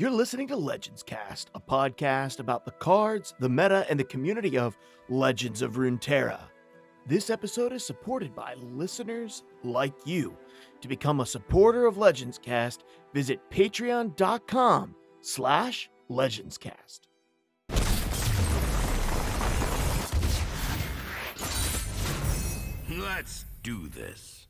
You're listening to Legends Cast, a podcast about the cards, the meta, and the community of Legends of Runeterra. This episode is supported by listeners like you. To become a supporter of Legends Cast, visit patreon.com slash legendscast. Let's do this.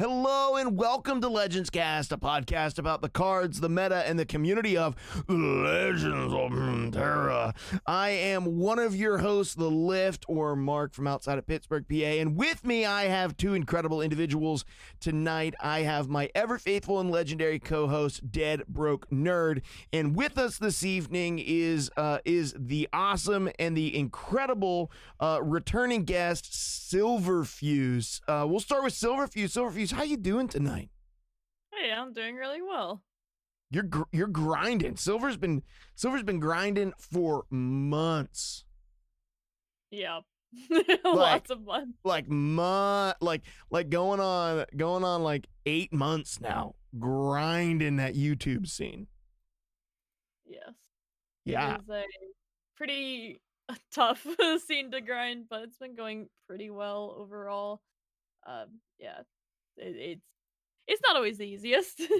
Hello and welcome to Legends Cast, a podcast about the cards, the meta, and the community of Legends of Terra. I am one of your hosts, the Lift or Mark from outside of Pittsburgh, PA, and with me I have two incredible individuals tonight. I have my ever faithful and legendary co-host, Dead Broke Nerd, and with us this evening is uh, is the awesome and the incredible uh, returning guest, Silverfuse. Uh, we'll start with Silverfuse. Silverfuse, how you doing tonight? Hey, I'm doing really well. You're gr- you're grinding. Silver's been Silver's been grinding for months. Yeah. Lots of fun. Like month like like going on going on like 8 months now grinding that YouTube scene. Yes. Yeah. It is a pretty tough scene to grind, but it's been going pretty well overall. Um, yeah. It, it's it's not always the easiest.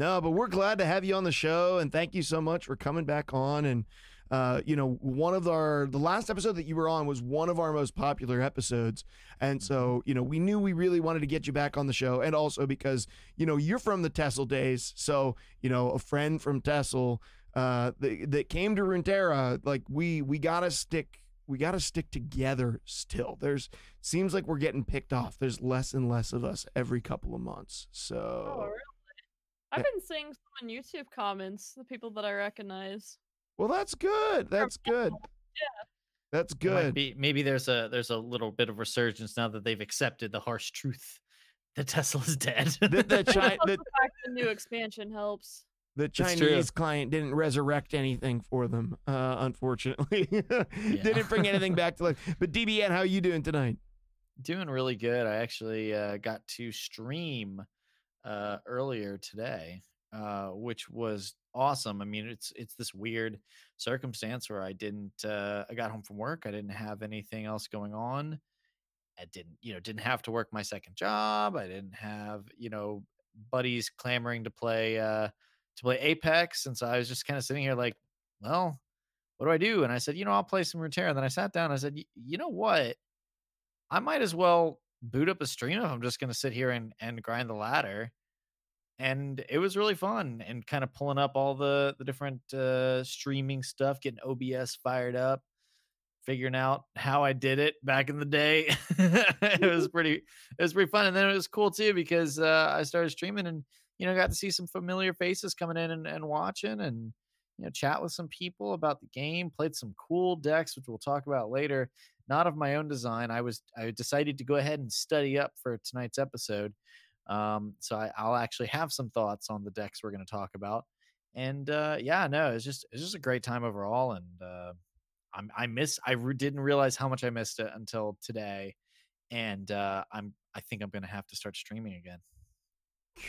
No, but we're glad to have you on the show and thank you so much for coming back on and uh, you know, one of our the last episode that you were on was one of our most popular episodes. And so, you know, we knew we really wanted to get you back on the show and also because, you know, you're from the Tessel days. So, you know, a friend from Tessel uh that, that came to Runeterra, like we we got to stick we got to stick together still. There's seems like we're getting picked off. There's less and less of us every couple of months. oh, So, really? I've been seeing some on YouTube comments, the people that I recognize. well that's good. That's good. Yeah. That's good. be- maybe there's a there's a little bit of resurgence now that they've accepted the harsh truth that Tessel's dead. The, the, Chi- the, the fact the new expansion helps. The. Chinese client didn't resurrect anything for them, uh, unfortunately. didn't bring anything back to life. But DBN, how are you doing tonight? Doing really good. I actually uh, got to stream uh, earlier today, uh, which was awesome. I mean, it's it's this weird circumstance where I didn't. Uh, I got home from work. I didn't have anything else going on. I didn't, you know, didn't have to work my second job. I didn't have, you know, buddies clamoring to play uh, to play Apex, and so I was just kind of sitting here like, well, what do I do? And I said, you know, I'll play some Runeterra. And then I sat down. I said, you know what? I might as well boot up a stream if I'm just going to sit here and, and grind the ladder. And it was really fun and kind of pulling up all the, the different uh, streaming stuff, getting OBS fired up, figuring out how I did it back in the day. it was pretty, it was pretty fun. And then it was cool too because uh, I started streaming and, you know, got to see some familiar faces coming in and, and watching and, you know, chat with some people about the game, played some cool decks, which we'll talk about later not of my own design. I was I decided to go ahead and study up for tonight's episode. Um, so I, I'll actually have some thoughts on the decks we're going to talk about. And uh, yeah, no, it's just it's just a great time overall. And uh, I'm I miss I didn't realize how much I missed it until today. And uh, I'm I think I'm going to have to start streaming again.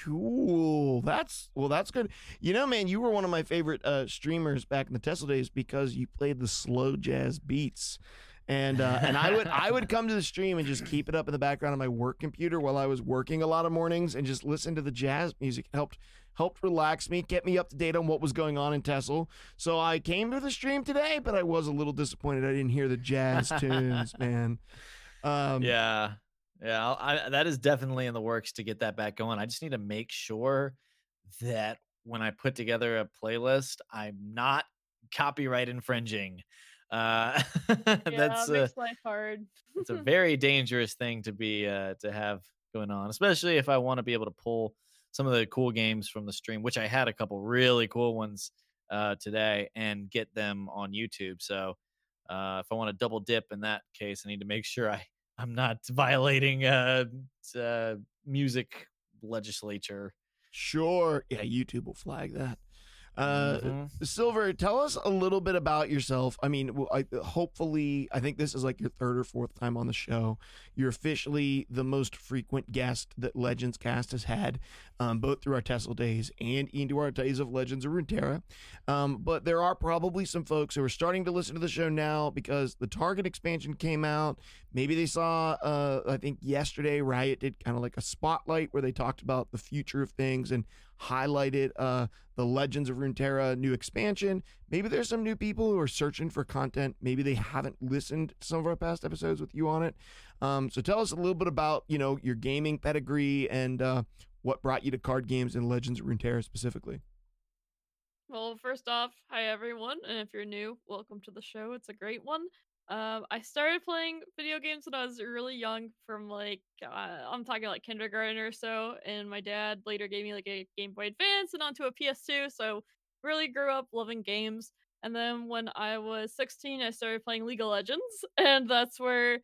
Cool. That's well. That's good. You know, man, you were one of my favorite uh, streamers back in the Tessel days because you played the slow jazz beats, and uh, and I would I would come to the stream and just keep it up in the background on my work computer while I was working a lot of mornings and just listen to the jazz music. It helped helped relax me, get me up to date on what was going on in Tessel. So I came to the stream today, but I was a little disappointed I didn't hear the jazz tunes, man. Um, yeah yeah I'll- that is definitely in the works to get that back going i just need to make sure that when i put together a playlist i'm not copyright infringing uh Yeah, that's makes life hard. it's a very dangerous thing to be uh to have going on especially if i want to be able to pull some of the cool games from the stream which i had a couple really cool ones uh today and get them on youtube so uh if i want to double dip in that case i need to make sure i i'm not violating uh, uh music legislature Sure. Yeah, YouTube will flag that. Uh, Mhm. Silver, tell us a little bit about yourself. I mean, I, hopefully, I think this is like your third or fourth time on the show. You're officially the most frequent guest that Legends Cast has had, um, both through our Tessel days and into our days of Legends of Runeterra. Um, but there are probably some folks who are starting to listen to the show now because the Targon expansion came out. Maybe they saw, uh, I think yesterday, Riot did kind of like a spotlight where they talked about the future of things and highlighted uh, the Legends of Runeterra new expansion. Maybe there's some new people who are searching for content. Maybe they haven't listened to some of our past episodes with you on it. Um, so tell us a little bit about you know your gaming pedigree and uh, what brought you to card games and Legends of Runeterra specifically. Well, first off, hi everyone, and if you're new, welcome to the show. It's a great one. Um, I started playing video games when I was really young, from like uh, I'm talking like kindergarten or so, and my dad later gave me like a Game Boy Advance and onto a PS2, so really grew up loving games. And then when I was 16, I started playing League of Legends, and that's where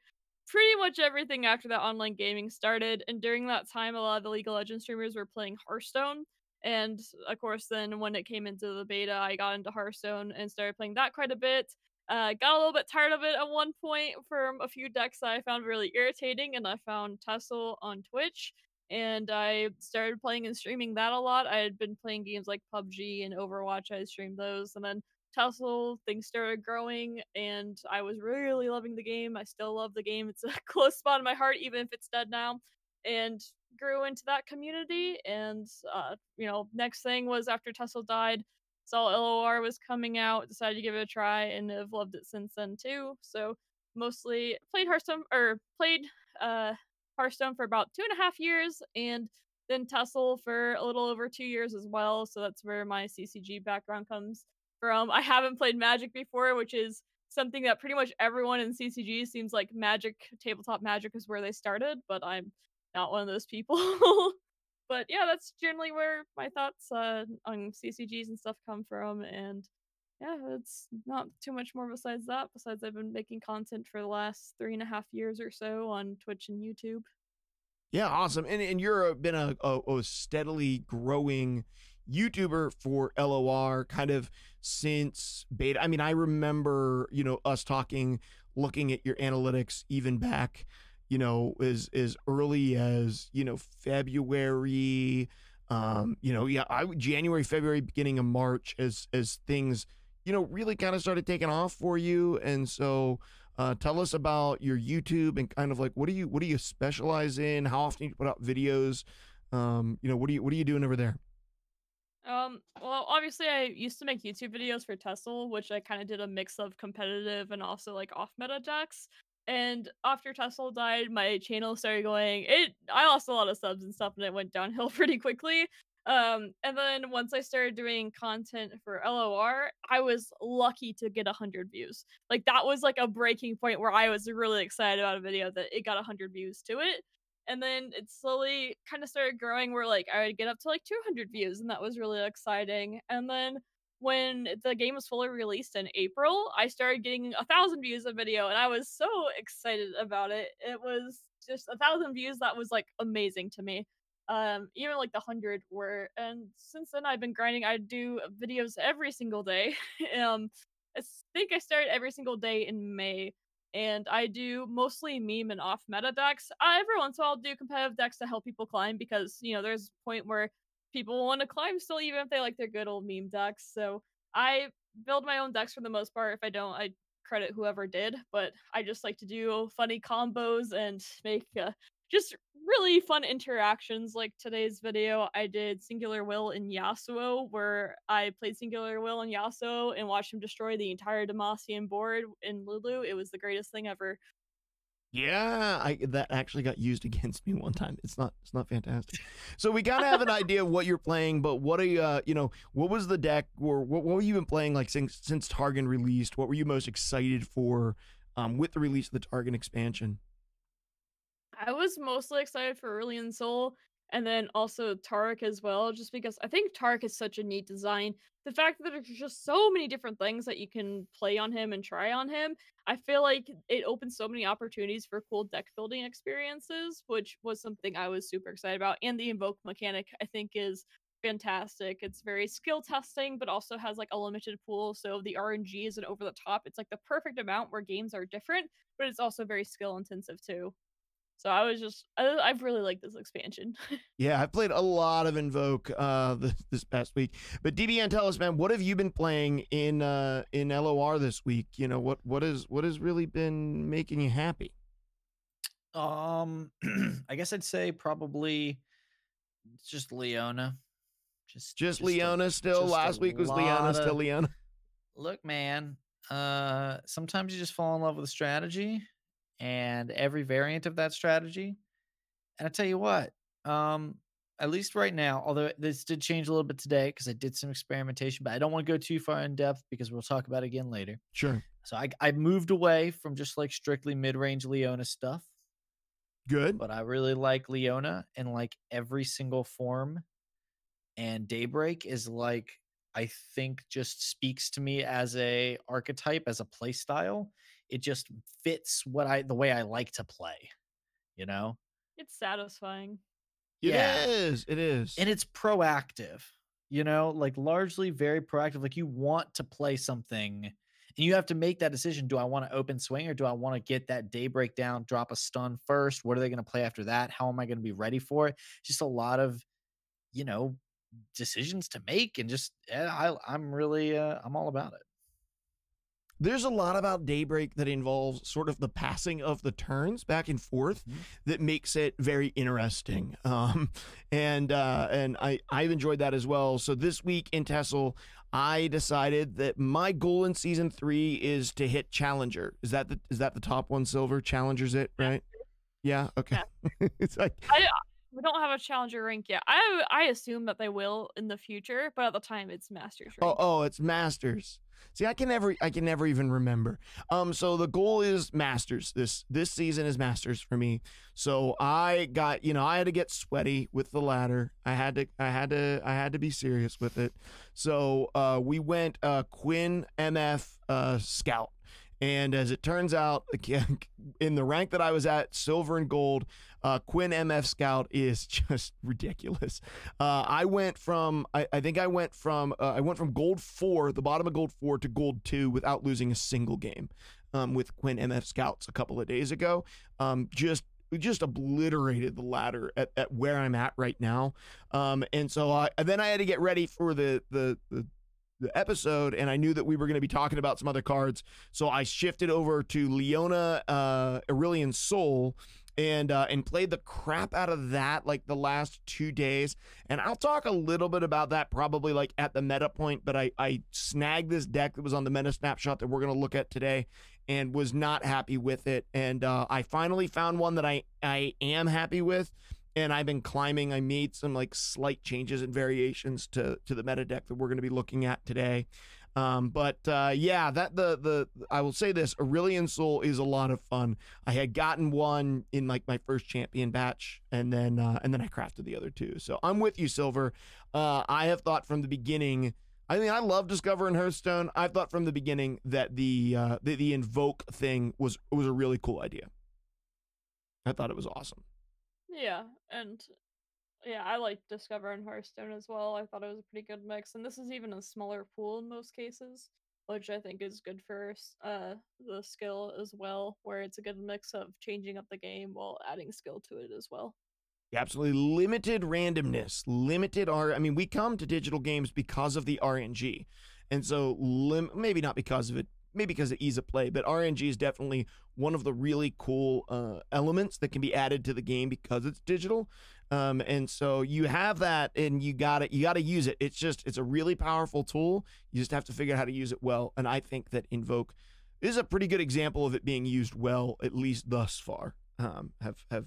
pretty much everything after that online gaming started. And during that time, a lot of the League of Legends streamers were playing Hearthstone. And of course, then when it came into the beta, I got into Hearthstone and started playing that quite a bit. Uh, got a little bit tired of it at one point from a few decks that I found really irritating, and I found Tessel on Twitch, and I started playing and streaming that a lot. I had been playing games like PUBG and Overwatch. I streamed those, and then Tessel things started growing, and I was really loving the game. I still love the game. It's a close spot in my heart, even if it's dead now. And grew into that community. And uh, you know, next thing was after Tessel died, saw LOR was coming out, decided to give it a try, and have loved it since then too. So mostly played Hearthstone or played uh Hearthstone for about two and a half years, and then Tessel for a little over two years as well. So that's where my CCG background comes from. I haven't played Magic before, which is something that pretty much everyone in CCG seems like Magic, tabletop Magic is where they started, but I'm not one of those people. but yeah, that's generally where my thoughts uh, on CCGs and stuff come from. And yeah, it's not too much more besides that. Besides, I've been making content for the last three and a half years or so on Twitch and YouTube. Yeah, awesome. And and you're been a, a, a steadily growing YouTuber for LOR kind of since beta. I mean, I remember, you know, us talking, looking at your analytics even back, you know, as as early as, you know, February, um, you know, yeah, I January, February, beginning of March as as things, you know, really kind of started taking off for you. And so uh, tell us about your YouTube and kind of like what do you what do you specialize in? How often do you put out videos? Um, you know, what do you what are you doing over there? Um, well, obviously, I used to make YouTube videos for Tessel, which I kind of did a mix of competitive and also like off meta decks. And after Tessel died, my channel started going. It I lost a lot of subs and stuff, and it went downhill pretty quickly. Um, and then once I started doing content for LOR, I was lucky to get 100 views. Like that was like a breaking point where I was really excited about a video that it got 100 views to it. And then it slowly kind of started growing where like I would get up to like 200 views and that was really exciting. And then when the game was fully released in April, I started getting a thousand views a video and I was so excited about it. It was just a thousand views that was like amazing to me. Um even like the 100 were and since then i've been grinding. I do videos every single day. Um i think i started every single day in may and i do mostly meme and off meta decks. Uh, every once in a while i'll do competitive decks to help people climb because you know there's a point where people want to climb still even if they like their good old meme decks so i build my own decks for the most part if i don't i credit whoever did but i just like to do funny combos and make uh, just really fun interactions like today's video i did singular will in yasuo where i played singular will in yasuo and watched him destroy the entire demacian board in lulu it was the greatest thing ever Yeah, I that actually got used against me one time. It's not it's not fantastic. So we gotta have an idea of what you're playing, but what are you uh, you know, what was the deck or what what were you been playing like since since Targon released? What were you most excited for um with the release of the Targon expansion? I was mostly excited for Aurelion Sol and then also Taric as well, just because I think Taric is such a neat design. The fact that there's just so many different things that you can play on him and try on him, I feel like it opens so many opportunities for cool deck building experiences, which was something I was super excited about. And the invoke mechanic, I think, is fantastic. It's very skill testing, but also has like a limited pool. So the RNG isn't over the top. It's like the perfect amount where games are different, but it's also very skill intensive too. So I was just, I, I've really liked this expansion. Yeah, I played a lot of Invoke uh this, this past week. But DBN, tell us, man, what have you been playing in uh in LOR this week? You know, what what is what has really been making you happy? Um, I guess I'd say probably just Leona. Just Just, a- Leona still. just Last week was Leona lot still Leona. Look, man. Uh, sometimes you just fall in love with a strategy, and every variant of that strategy. And I tell you what, um, at least right now, although this did change a little bit today because I did some experimentation, but I don't want to go too far in depth because we'll talk about it again later. Sure. So I I moved away from just like strictly mid range Leona stuff Good. but I really like Leona in like every single form. And Daybreak is like I think just speaks to me as a archetype, as a play style. It just fits what I the way I like to play, you know? it's satisfying. It Yeah. is. It is. And it's proactive, you know, like largely very proactive. Like you want to play something and you have to make that decision. Do I want to open swing or do I want to get that daybreak down, drop a stun first? What are they going to play after that? How am I going to be ready for it? Just a lot of, you know, decisions to make and just yeah, I I'm really uh I'm all about it. There's a lot about Daybreak that involves sort of the passing of the turns back and forth Mhm. that makes it very interesting. Um, and uh, and I I've enjoyed that as well. So this week in Tessel, I decided that my goal in season three is to hit Challenger. Is that the is that the top one? Silver Challenger's it right? Yeah. Okay. it's like We don't have a challenger rank yet. I I assume that they will in the future, but at the time it's masters rank. Oh, oh, it's Masters. See, I can never, I can never even remember. Um, so the goal is Masters. This this season is Masters for me. So I got, you know, I had to get sweaty with the ladder. I had to, I had to, I had to be serious with it. So uh, we went uh, Quinn MF uh, Scout, and as it turns out, in the rank that I was at, silver and gold, uh, Quinn MF Scout is just ridiculous. Uh, I went from I, I think I went from uh, I went from gold four, the bottom of gold four, to gold two without losing a single game um, with Quinn MF Scouts a couple of days ago. Um, just just obliterated the ladder at, at where I'm at right now. Um, and so I then I had to get ready for the the the the episode and I knew that we were going to be talking about some other cards. So I shifted over to Leona uh Aurelion Sol and uh, and played the crap out of that like the last two days. And I'll talk a little bit about that probably like at the meta point. But I I snagged this deck that was on the meta snapshot that we're gonna look at today, and was not happy with it. And uh, I finally found one that I I am happy with. And I've been climbing. I made some like slight changes and variations to to the meta deck that we're going to be looking at today. Um, but uh, yeah, that the the I will say this: Aurelion Sol is a lot of fun. I had gotten one in like my first champion batch, and then uh, and then I crafted the other two. So I'm with you, Silver. Uh, I have thought from the beginning. I mean, I love Discover and Hearthstone. I've thought from the beginning that the uh, the, the invoke thing was was a really cool idea. I thought it was awesome. Yeah, and yeah, I like Discover and Hearthstone as well. I thought it was a pretty good mix, and this is even a smaller pool in most cases, which I think is good for uh the skill as well, where it's a good mix of changing up the game while adding skill to it as well. Absolutely limited randomness, limited R. I mean, we come to digital games because of the RNG, and so lim- maybe not because of it, maybe because of ease of play, but RNG is definitely one of the really cool uh, elements that can be added to the game because it's digital. Um, and so you have that, and you got it, You got to use it. It's just it's a really powerful tool. You just have to figure out how to use it well. And I think that Invoke is a pretty good example of it being used well, at least thus far. Um, have have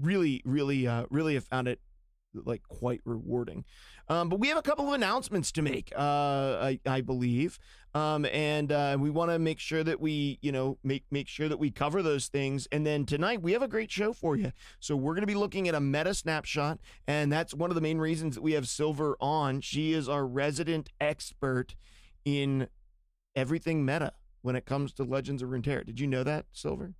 really, really, uh, really have found it like quite rewarding. Um, but we have a couple of announcements to make, uh, I, I believe, um, and uh, we want to make sure that we, you know, make make sure that we cover those things. And then tonight we have a great show for you. So we're going to be looking at a meta snapshot, and that's one of the main reasons that we have Silver on. She is our resident expert in everything meta when it comes to Legends of Runeterra. Did you know that, Silver?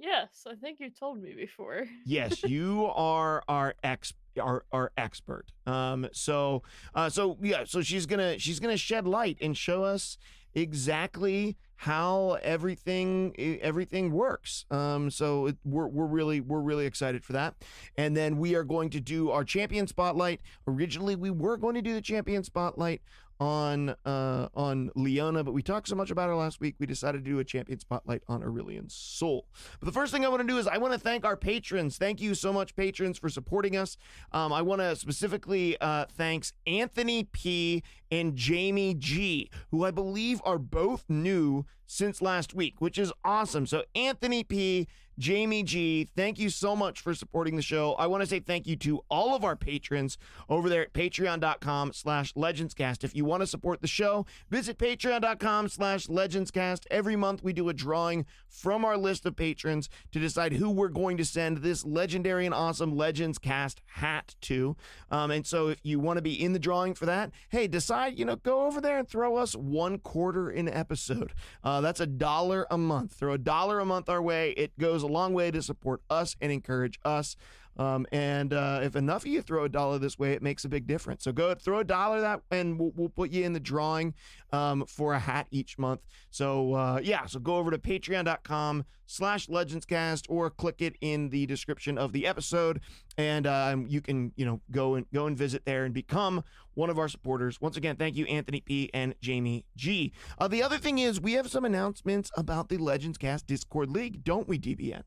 Yes, I think you told me before. Yes, you are our ex our our expert. Um, so uh, so yeah, so she's gonna she's gonna shed light and show us exactly how everything everything works. Um, so it, we're we're really we're really excited for that. And then we are going to do our champion spotlight. Originally, we were going to do the champion spotlight on uh on Leona, but we talked so much about her last week, we decided to do a champion spotlight on Aurelion Sol. But the first thing I want to do is I want to thank our patrons. Thank you so much, patrons, for supporting us. Um, I want to specifically uh, thanks Anthony P and Jamie G, who I believe are both new since last week, which is awesome. So Anthony P. Jamie G, thank you so much for supporting the show. I want to say thank you to all of our patrons over there at patreon.com slash legendscast. If you want to support the show, visit patreon.com slash legendscast. Every month we do a drawing from our list of patrons to decide who we're going to send this legendary and awesome Legends Cast hat to. Um, and so if you want to be in the drawing for that, hey, decide, you know, go over there and throw us one quarter in episode. Uh, that's a dollar a month. Throw a dollar a month our way. It goes a long way to support us and encourage us. Um, and uh, if enough of you throw a dollar this way, it makes a big difference. So go throw a dollar that, and we'll, we'll put you in the drawing um, for a hat each month. So uh, yeah, so go over to patreon.com slash legendscast or click it in the description of the episode, and um, you can you know go and go and visit there and become one of our supporters. Once again, thank you, Anthony P and Jamie G. Uh, the other thing is we have some announcements about the Legends Cast Discord League, don't we, DBN?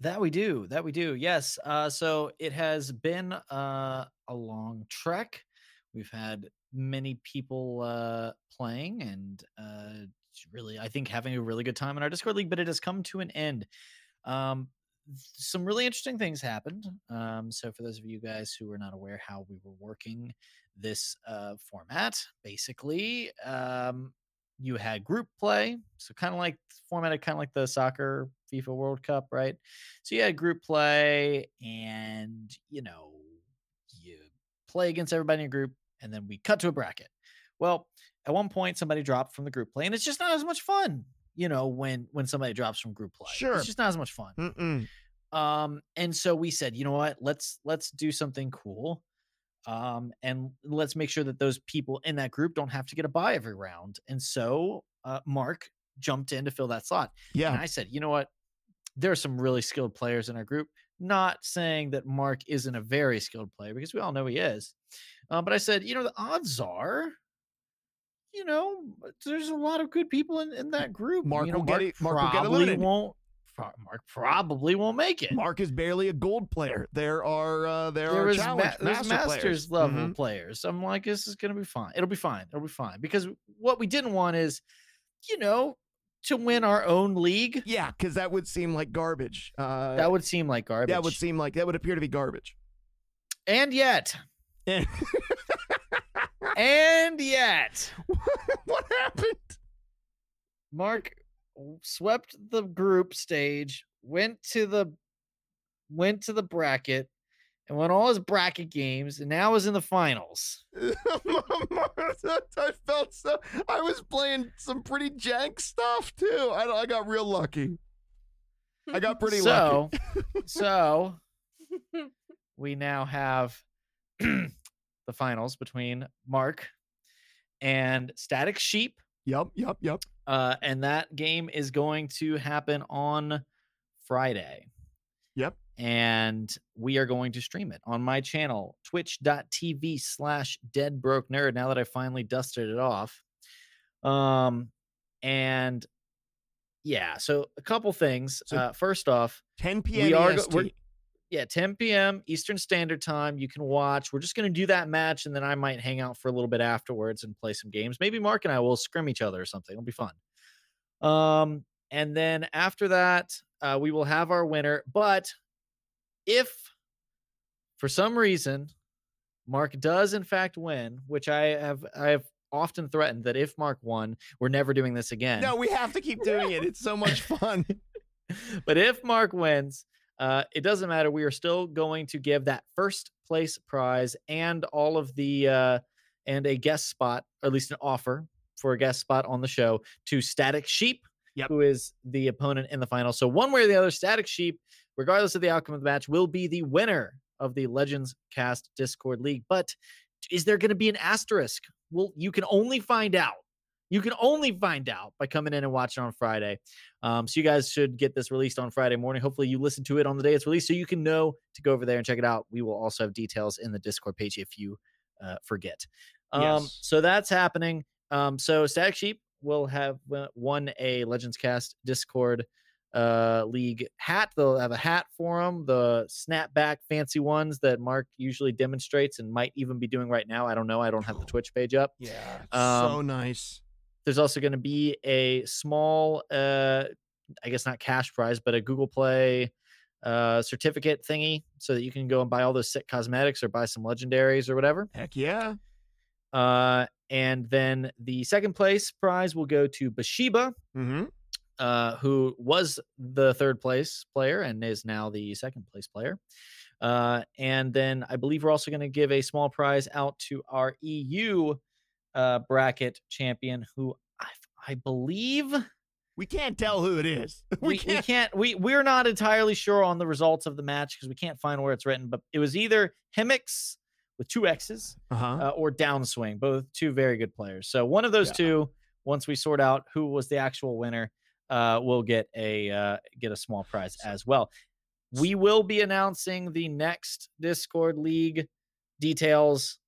That we do. That we do. Yes. Uh, so it has been uh, a long trek. We've had many people uh, playing and uh, really, I think, having a really good time in our Discord league, but it has come to an end. Um, some really interesting things happened. Um, so, for those of you guys who are not aware how we were working this uh, format, basically, um, you had group play, so kind of like formatted kind of like the soccer FIFA World Cup, right? So you had group play, and you know you play against everybody in your group, and then we cut to a bracket. Well, at one point somebody dropped from the group play, and it's just not as much fun, you know, when when somebody drops from group play. Sure. it's just not as much fun. Mm-mm. Um, and so we said, you know what? Let's let's do something cool. Um, and let's make sure that those people in that group don't have to get a buy every round. And so uh, Mark jumped in to fill that slot. Yeah. And I said, you know what? There are some really skilled players in our group. Not saying that Mark isn't a very skilled player because we all know he is. Uh, but I said, you know, the odds are, you know, there's a lot of good people in, in that group. Mark you know, will get it- Mark will get eliminated. won't. Mark probably won't make it. Mark is barely a gold player. There are uh, there, there are was ma- challenge there's masters players. level Mhm. players. I'm like, this is gonna be fine. It'll be fine. It'll be fine. Because what we didn't want is, you know, to win our own league. Yeah, because that would seem like garbage. Uh, That would seem like garbage. that would seem like that would appear to be garbage. and yet, And- and yet, what happened? Mark swept the group stage, went to the went to the bracket, and won all his bracket games, and now is in the finals. I felt so. I was playing some pretty jank stuff too. I, I got real lucky. I got pretty lucky. so, so we now have the finals between Mark and Static Sheep. Yep, yep, yep. Uh, and that game is going to happen on Friday. Yep. And we are going to stream it on my channel, twitch.tv slash dead broke nerd, now that I finally dusted it off. Um, and yeah, so a couple things. So- uh, first off, 10 p.m. We are EST. we're- yeah, 10 p.m. Eastern Standard Time. You can watch. We're just going to do that match, and then I might hang out for a little bit afterwards and play some games. Maybe Mark and I will scrim each other or something. It'll be fun. Um, and then after that, uh, we will have our winner. But if for some reason Mark does in fact win, which I have, I have often threatened that if Mark won, we're never doing this again. No, we have to keep doing it. It's so much fun. but if Mark wins, uh, it doesn't matter. We are still going to give that first place prize and all of the uh, and a guest spot, or at least an offer for a guest spot on the show to Static Sheep, Yep. who is the opponent in the final. So one way or the other, Static Sheep, regardless of the outcome of the match, will be the winner of the Legends Cast Discord League. But is there going to be an asterisk? Well, you can only find out. You can only find out by coming in and watching on Friday. Um, so you guys should get this released on Friday morning. Hopefully, you listen to it on the day it's released, so you can know to go over there and check it out. We will also have details in the Discord page if you uh, forget. Um, Yes. So that's happening. Um, so Static Sheep will have uh, won a Legends Cast Discord uh league hat they'll have a hat for them the snapback fancy ones that mark usually demonstrates and might even be doing right now i don't know i don't have the twitch page up Yeah. Um, so nice. There's also going to be a small uh i guess not cash prize but a google play uh certificate thingy so that you can go and buy all those sick cosmetics or buy some legendaries or whatever Heck yeah. uh and then the second place prize will go to bashiba Mm-hmm. uh, who was the third place player and is now the second place player. Uh, and then I believe we're also going to give a small prize out to our EU uh, bracket champion, who I, I believe We can't tell who it is. we, we can't we we're not entirely sure on the results of the match because we can't find where it's written, but it was either Hemix with two X's Uh-huh. uh, or Downswing, both two very good players. So one of those Yeah. two, once we sort out who was the actual winner, uh, will get a uh, get a small prize as well. We will be announcing the next Discord League details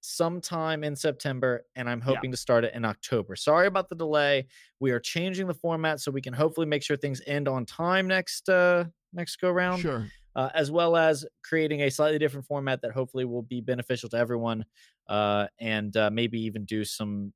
sometime in September, and I'm Yeah. hoping to start it in October. Sorry about the delay. We are changing the format so we can hopefully make sure things end on time next uh, next go round Sure. uh, as well as creating a slightly different format that hopefully will be beneficial to everyone uh, and uh, maybe even do some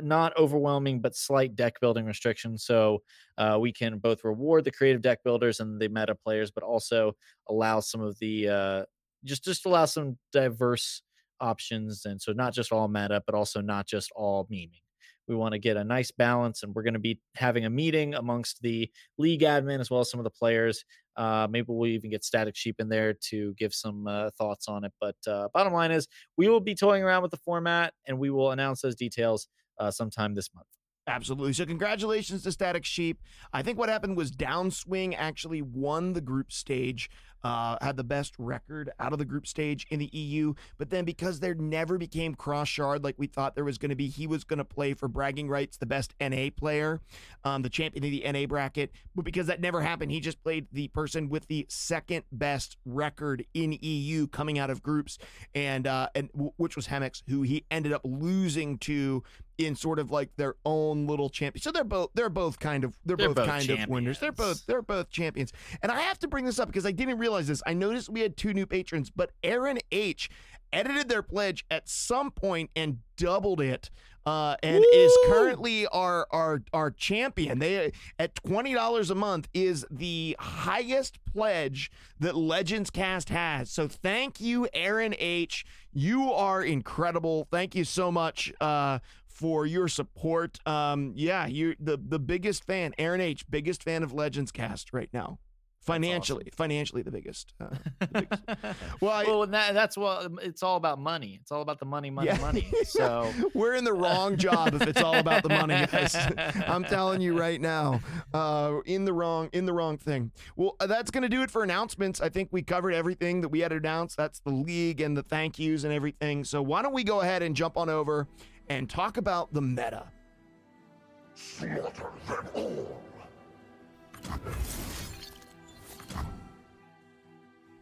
not overwhelming but slight deck building restrictions so uh, we can both reward the creative deck builders and the meta players but also allow some of the uh, just just allow some diverse options and so not just all meta but also not just all memeing we want to get a nice balance and we're going to be having a meeting amongst the league admin as well as some of the players uh, maybe we'll even get Static Sheep in there to give some uh, thoughts on it. But uh, bottom line is, we will be toying around with the format, and we will announce those details uh, sometime this month. Absolutely. So congratulations to Static Sheep. I think what happened was Downswing actually won the group stage, uh, had the best record out of the group stage in the EU. But then because there never became cross shard like we thought there was going to be, he was going to play for bragging rights, the best NA player, um, the champion of the NA bracket. But because that never happened, he just played the person with the second best record in EU coming out of groups, and uh, and w- which was Hemix, who he ended up losing to in sort of like their own little champion. So they're both they're both kind of they're, They're both, both kind of winners. They're both they're both champions. And I have to bring this up because I didn't realize this. I noticed we had two new patrons, but Aaron H edited their pledge at some point and doubled it. Uh, and is currently our our our champion. They at twenty dollars a month is the highest pledge that Legends Cast has. So thank you, Aaron H. You are incredible. Thank you so much uh, for your support. Um, yeah, you the the biggest fan, Aaron H. Biggest fan of Legends Cast right now. Financially, financially the biggest. Uh, the biggest. Well, I- well, that, that's what it's all about money. It's all about the money, money, Yeah. money. So we're in the wrong job if it's all about the money, guys. I'm telling you right now, uh, in the wrong, in the wrong thing. Well, uh, that's gonna do it for announcements. I think we covered everything that we had to announce. That's the league and the thank yous and everything. So why don't we go ahead and jump on over and talk about the meta?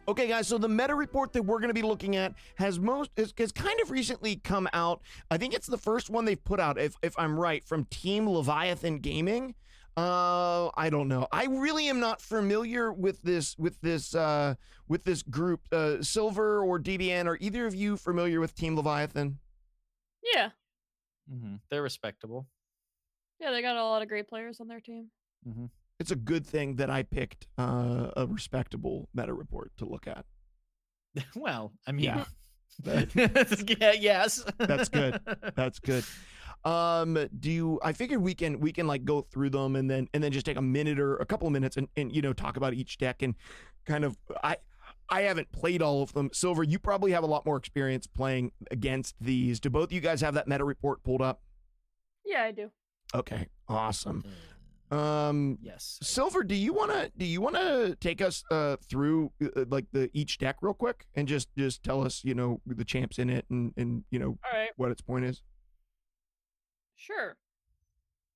Okay, guys. So the meta report that we're going to be looking at has most has, has kind of recently come out. I think it's the first one they've put out, if if I'm right, from Team Leviathan Gaming. Uh, I don't know. I really am not familiar with this with this uh with this group. Uh, Silver or DBN, are either of you familiar with Team Leviathan? Yeah. Mhm, they're respectable. Yeah, they got a lot of great players on their team. It's a good thing that I picked uh, a respectable meta report to look at. well, I mean, Yeah. yeah, yes, That's good. That's good. Um, do you? I figured we can we can like go through them and then and then just take a minute or a couple of minutes and and you know talk about each deck and kind of I. I haven't played all of them. Silver, you probably have a lot more experience playing against these. Do both of you guys have that meta report pulled up? Yeah, I do. Okay, awesome. Um, Yes. Silver, do you want to do you want to take us uh through uh, like the each deck real quick and just just tell us you know the champs in it and and you know All right. what its point is? Sure.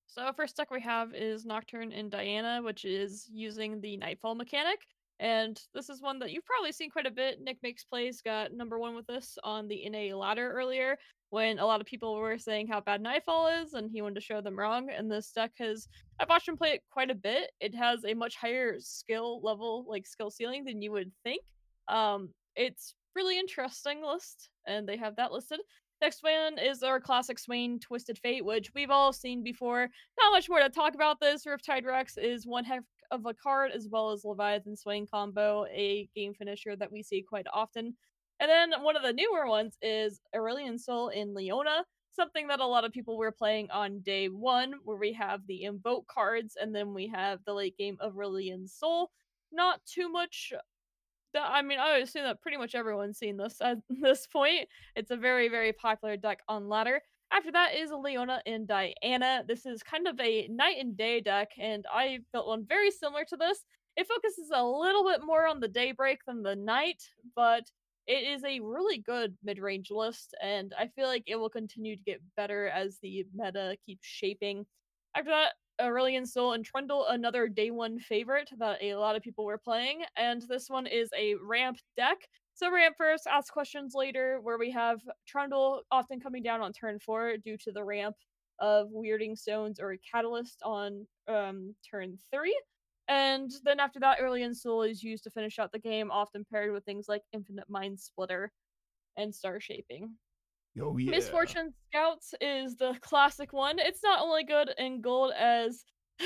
So first deck we have is Nocturne and Diana, which is using the Nightfall mechanic. And this is one that you've probably seen quite a bit. Nick Makes Plays got number one with this on the NA ladder earlier when a lot of people were saying how bad Nightfall is, and he wanted to show them wrong. And this deck has, I've watched him play it quite a bit. It has a much higher skill level, like skill ceiling, than you would think. Um, it's really interesting list, and they have that listed. Next one is our classic Swain Twisted Fate, which we've all seen before. Not much more to talk about this. Riptide Rex is one heck of a card, as well as Leviathan Swain combo, a game finisher that we see quite often. And then one of the newer ones is Aurelion Sol in Leona, something that a lot of people were playing on day one, where we have the Invoke cards, and then we have the late game of Aurelion Sol. Not too much I mean, I would assume that pretty much everyone's seen this at this point. It's a very, very popular deck on ladder. After that is Leona and Diana. This is kind of a night and day deck, and I built one very similar to this. It focuses a little bit more on the daybreak than the night, but it is a really good mid-range list, and I feel like it will continue to get better as the meta keeps shaping. After that, Aurelion Sol and Trundle, another day one favorite that a lot of people were playing. And this one is a ramp deck. So ramp first, ask questions later, where we have Trundle often coming down on turn four due to the ramp of Wyrding Stones or a Catalyst on um, turn three. And then after that, Aurelion Sol is used to finish out the game, often paired with things like Infinite Mindsplitter and Starshaping. Oh yeah. Misfortune Scouts is the classic one. It's not only good in gold as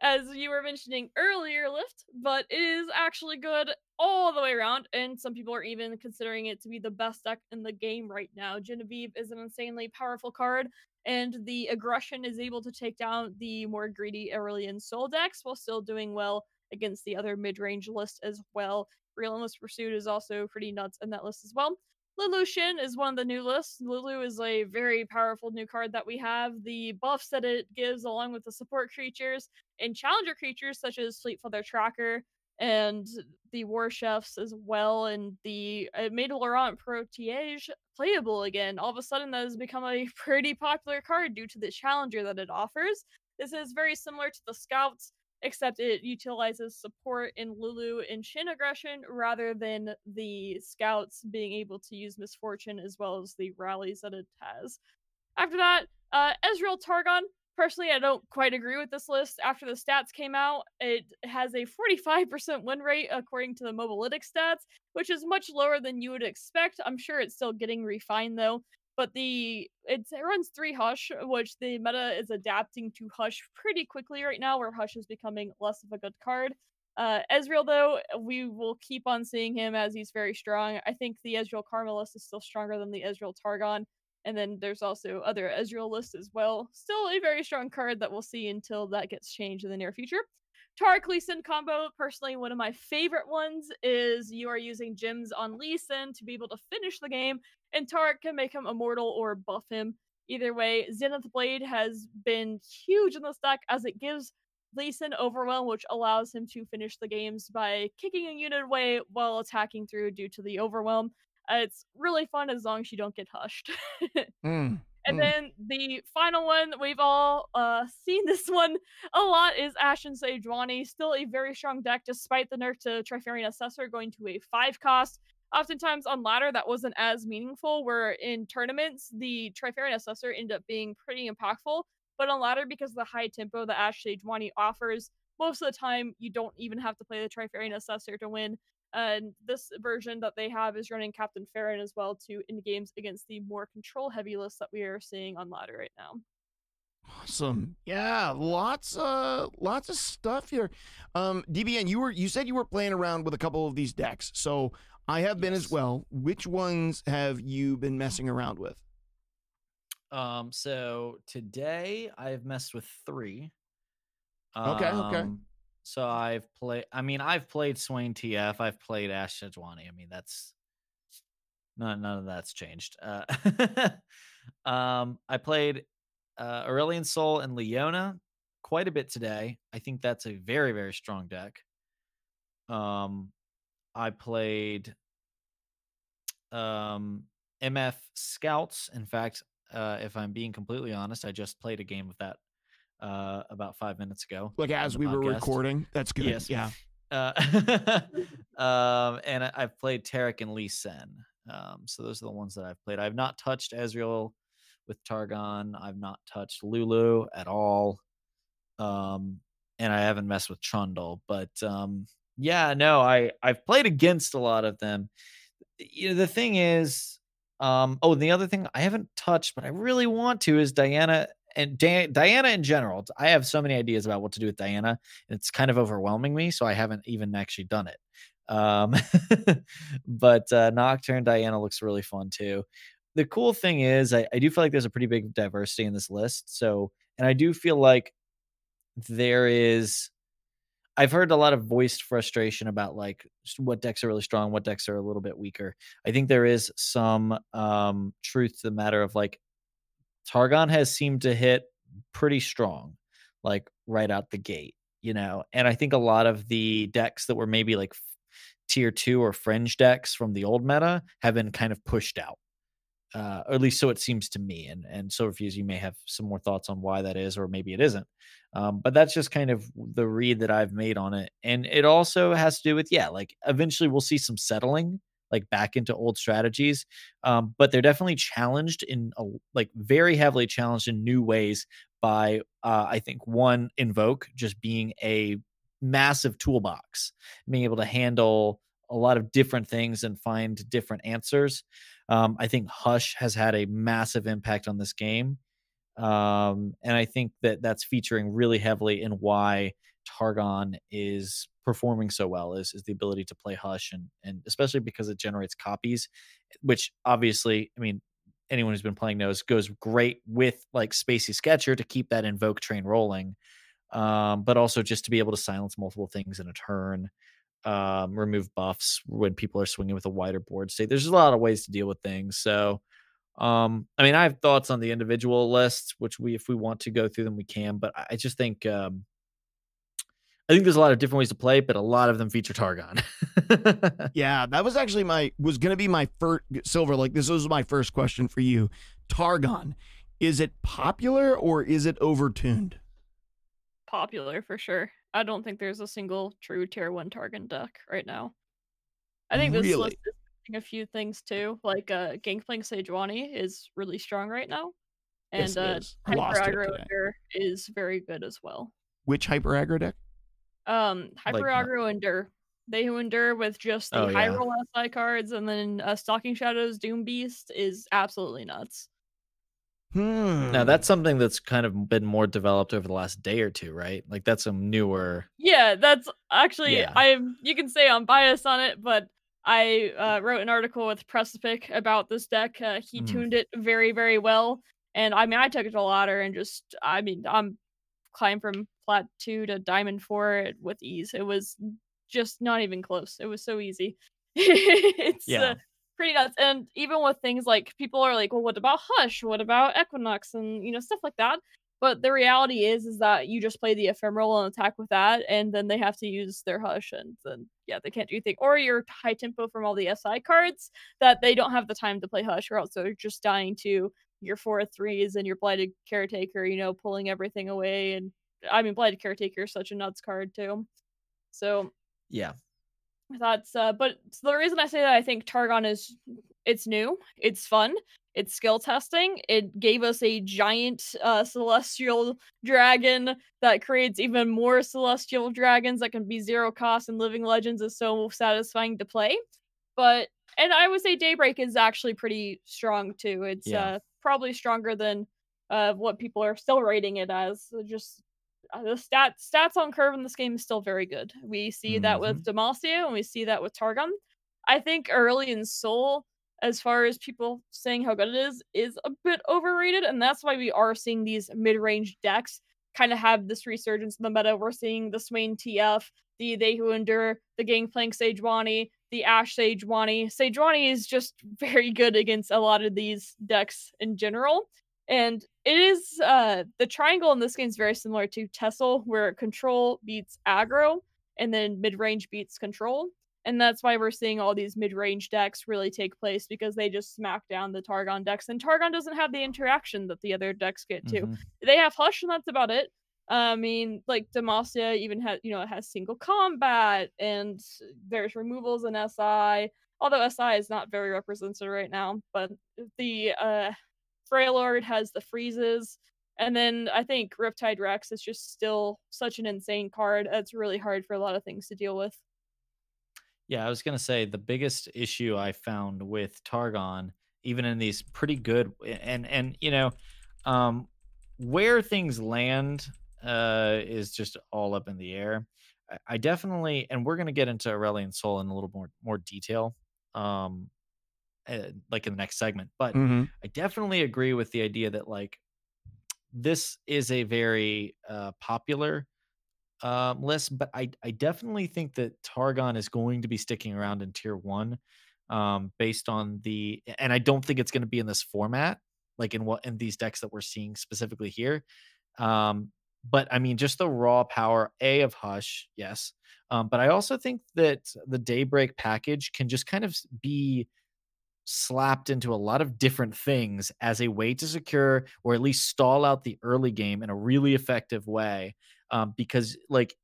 as you were mentioning earlier, Lift, but it is actually good all the way around. And some people are even considering it to be the best deck in the game right now. Genevieve is an insanely powerful card, and the aggression is able to take down the more greedy Aurelion Sol decks while still doing well against the other mid-range list as well. Relentless Pursuit is also pretty nuts in that list as well. Lulu Shen is one of the new lists. Lulu is a very powerful new card that we have. The buffs that it gives, along with the support creatures and challenger creatures such as Fleetfeather Tracker and the War Chefs as well, and the uh, it made Laurent Protege playable again. All of a sudden, that has become a pretty popular card due to the challenger that it offers. This is very similar to the Scouts, except it utilizes support in Lulu and Shen aggression rather than the scouts being able to use misfortune as well as the rallies that it has. After that, uh, Ezreal Targon. Personally, I don't quite agree with this list. After the stats came out, it has a 45% win rate according to the Mobalytics stats, which is much lower than you would expect. I'm sure it's still getting refined though but the it's, it runs three hush which the meta is adapting to hush pretty quickly right now where hush is becoming less of a good card. Uh ezreal though we will keep on seeing him as he's very strong. I think the ezreal Karmalist is still stronger than the ezreal targon and then there's also other ezreal lists as well. Still a very strong card that we'll see until that gets changed in the near future. Taric Lee Sin combo, personally, one of my favorite ones is you are using gems on Lee Sin to be able to finish the game, and Taric can make him immortal or buff him. Either way, Zenith Blade has been huge in this deck as it gives Lee Sin Overwhelm, which allows him to finish the games by kicking a unit away while attacking through due to the Overwhelm. Uh, it's really fun as long as you don't get hushed. Mm, And Mm. then the final one, we've all uh, seen this one a lot, is Ashen Sejuani. Still a very strong deck despite the nerf to Trifarian Assessor going to a 5 cost. Oftentimes on ladder, that wasn't as meaningful, where in tournaments, the Trifarian Assessor ended up being pretty impactful. But on ladder, because of the high tempo that Ashe Sejuani offers, most of the time you don't even have to play the Trifarian Assessor to win. And this version that they have is running Captain Farron as well to in games against the more control heavy lists that we are seeing on ladder right now. Awesome. Yeah, lots uh lots of stuff here. Um DBN, you were you said you were playing around with a couple of these decks. So I have been as well. Which ones have you been messing around with? Um, so today I've messed with three. Okay, okay. Um, So I've played. I mean, I've played Swain TF. I've played Ashe. I mean, that's none. None of that's changed. Uh, um, I played uh, Aurelion Sol and Leona. quite a bit today. I think that's a very very strong deck. Um, I played um MF Scouts. In fact, uh, if I'm being completely honest, I just played a game of that uh, about five minutes ago. Like as we were recording. That's good. Yes. Yeah. Uh, um, and I, I've played Taric and Lee Sin. Um, so those are the ones that I've played. I've not touched Ezreal with Targon. I've not touched Lulu at all. Um, and I haven't messed with Trundle. But um, yeah, no, I I've played against a lot of them. You know, the thing is, um, oh, the other thing I haven't touched, but I really want to is Diana and Diana in general. I have so many ideas about what to do with Diana. It's kind of overwhelming me, so I haven't even actually done it. Um, but uh, Nocturne Diana looks really fun too. The cool thing is, I, I do feel like there's a pretty big diversity in this list. So, and I do feel like there is I've heard a lot of voiced frustration about like what decks are really strong, what decks are a little bit weaker. I think there is some um, truth to the matter of like Targon has seemed to hit pretty strong, like right out the gate, you know. And I think a lot of the decks that were maybe like tier two or fringe decks from the old meta have been kind of pushed out. Uh, or at least so it seems to me. And and so refuse you may have some more thoughts on why that is, or maybe it isn't. Um, but that's just kind of the read that I've made on it. And it also has to do with, yeah, like eventually we'll see some settling like back into old strategies. Um, but they're definitely challenged in a, like very heavily challenged in new ways by uh, I think one invoke just being a massive toolbox, being able to handle a lot of different things and find different answers. Um, I think Hush has had a massive impact on this game. Um, and I think that that's featuring really heavily in why Targon is performing so well is, is the ability to play Hush and and especially because it generates copies, which obviously, I mean, anyone who's been playing knows goes great with like Spacey Sketcher to keep that invoke train rolling. Um, but also just to be able to silence multiple things in a turn, um, remove buffs when people are swinging with a wider board state. There's a lot of ways to deal with things. So um, I mean, I have thoughts on the individual lists, which we, if we want to go through them, we can. But I just think, um, I think there's a lot of different ways to play, but a lot of them feature Targon. yeah, that was actually my was going to be my first silver. Like this was my first question for you. Targon, is it popular or is it overtuned? Popular for sure. I don't think there's a single true tier one Targon deck right now. I think this really? list is a few things too. Like uh Gangplank Sejuani is really strong right now. And yes, uh Hyper Aggro Ender is very good as well. Which Hyper Aggro deck? Um Hyper like, Aggro Ender. They who endure with just the oh, high yeah. roll SI cards and then uh, Stalking Shadows Doom Beast is absolutely nuts. Hmm. Now that's something that's kind of been more developed over the last day or two, right? Like that's a newer. Yeah, that's actually yeah. I'm. You can say I'm biased on it, but I uh, wrote an article with Precipic about this deck. Uh, he mm. tuned it very, very well. And I mean, I took it to a ladder and just, I mean, I'm climbing from plat two to diamond four with ease. It was just not even close. It was so easy. it's uh, yeah. uh, pretty nuts. And even with things like people are like, well, what about Hush? What about Equinox? And, you know, stuff like that. But the reality is, is that you just play the ephemeral and attack with that, and then they have to use their hush, and then yeah, they can't do anything. Or your high tempo from all the SI cards that they don't have the time to play hush, or else they're just dying to your four threes and your blighted caretaker, you know, pulling everything away. And I mean, blighted caretaker is such a nuts card too. So yeah, that's uh, but the reason I say that I think Targon is it's new, it's fun, it's skill testing. It gave us a giant uh, celestial dragon that creates even more celestial dragons that can be zero cost, and Living Legends is so satisfying to play. But and I would say Daybreak is actually pretty strong too. It's yeah. uh, probably stronger than uh, what people are still rating it as. Just the stat stats on curve in this game is still very good. We see mm-hmm. that with mm-hmm. Demacia and we see that with Targon. I think Aurelion Sol as far as people saying how good it is is a bit overrated and that's why we are seeing these mid-range decks kind of have this resurgence in the meta we're seeing the swain tf the they who endure the gangplank sejuani the Ashe sejuani sejuani is just very good against a lot of these decks in general and it is uh the triangle in this game is very similar to Tessel, where control beats aggro, and then mid range beats control. And that's why we're seeing all these mid range decks really take place because they just smack down the Targon decks. And Targon doesn't have the interaction that the other decks get to. Mhm. They have Hush, and that's about it. I mean, like Demacia even has, you know, it has single combat, and there's removals in SI. Although SI is not very represented right now, but the uh, Freljord has the freezes, and then I think Riptide Rex is just still such an insane card. That's really hard for a lot of things to deal with. Yeah, I was gonna say the biggest issue I found with Targon, even in these pretty good and and you know, um, where things land uh, is just all up in the air. I, I definitely, and we're gonna get into Aurelion Sol in a little more more detail, um, uh, like in the next segment. But Mm-hmm. I definitely agree with the idea that like this is a very uh, popular um, list, but I I definitely think that Targon is going to be sticking around in tier one, um, based on the and I don't think it's going to be in this format, like in what in these decks that we're seeing specifically here. Um, but I mean, just the raw power a of Hush, yes. Um, but I also think that the Daybreak package can just kind of be slapped into a lot of different things as a way to secure or at least stall out the early game in a really effective way um, because like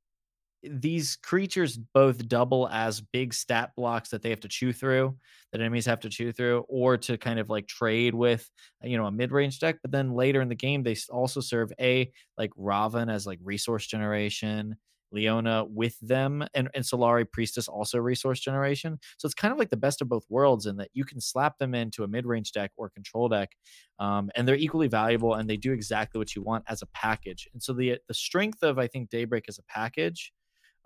these creatures both double as big stat blocks that they have to chew through that enemies have to chew through or to kind of like trade with you know a mid-range deck but then later in the game they also serve a like Rahvun as like resource generation leona with them and, and solari priestess also resource generation so it's kind of like the best of both worlds in that you can slap them into a mid-range deck or control deck um, and they're equally valuable and they do exactly what you want as a package and so the the strength of i think daybreak as a package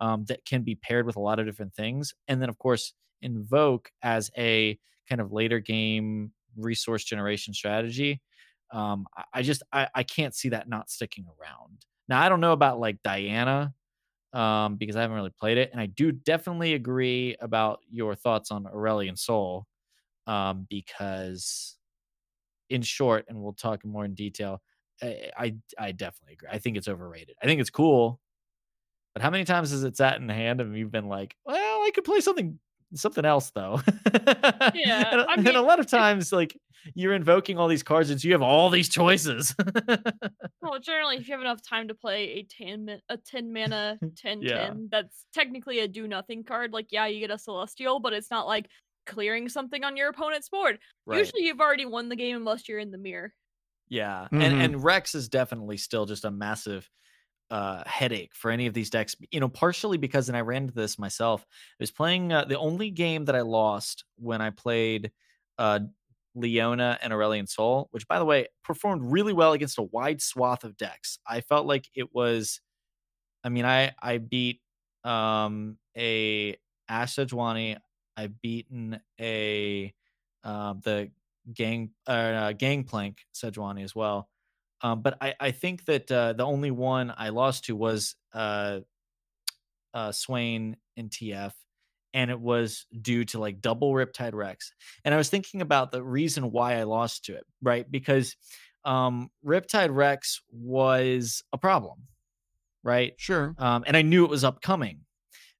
um, that can be paired with a lot of different things. And then, of course, invoke as a kind of later game resource generation strategy. Um, I, I just I, I can't see that not sticking around. Now I don't know about like Diana um, because I haven't really played it, and I do definitely agree about your thoughts on Aurelion Sol um, because, in short, and we'll talk more in detail. I, I I definitely agree. I think it's overrated. I think it's cool. But how many times has it sat in the hand and you've been like, well, I could play something something else though. Yeah, and, I and mean, a lot of times like you're invoking all these cards and so you have all these choices. Well, generally, if you have enough time to play a 10 a 10 mana 10 Yeah. 10, that's technically a do nothing card. Like, yeah, you get a celestial, but it's not like clearing something on your opponent's board. Usually, you've already won the game unless you're in the mirror. Yeah, Mhm. and and Rex is definitely still just a massive uh headache for any of these decks. You know, partially because and I ran into this myself. I was playing uh, the only game that I lost when I played uh Leona and Aurelion Sol, which by the way performed really well against a wide swath of decks. I felt like it was I mean, I I beat um a Ashe. I've beaten a uh, the gang uh, gangplank Sejuani as well. Um, but I I think that uh, the only one I lost to was uh, uh, Swain and TF, and it was due to like double Riptide Rex. And I was thinking about the reason why I lost to it, right? Because um, Riptide Rex was a problem, right? Sure. um, and I knew it was upcoming.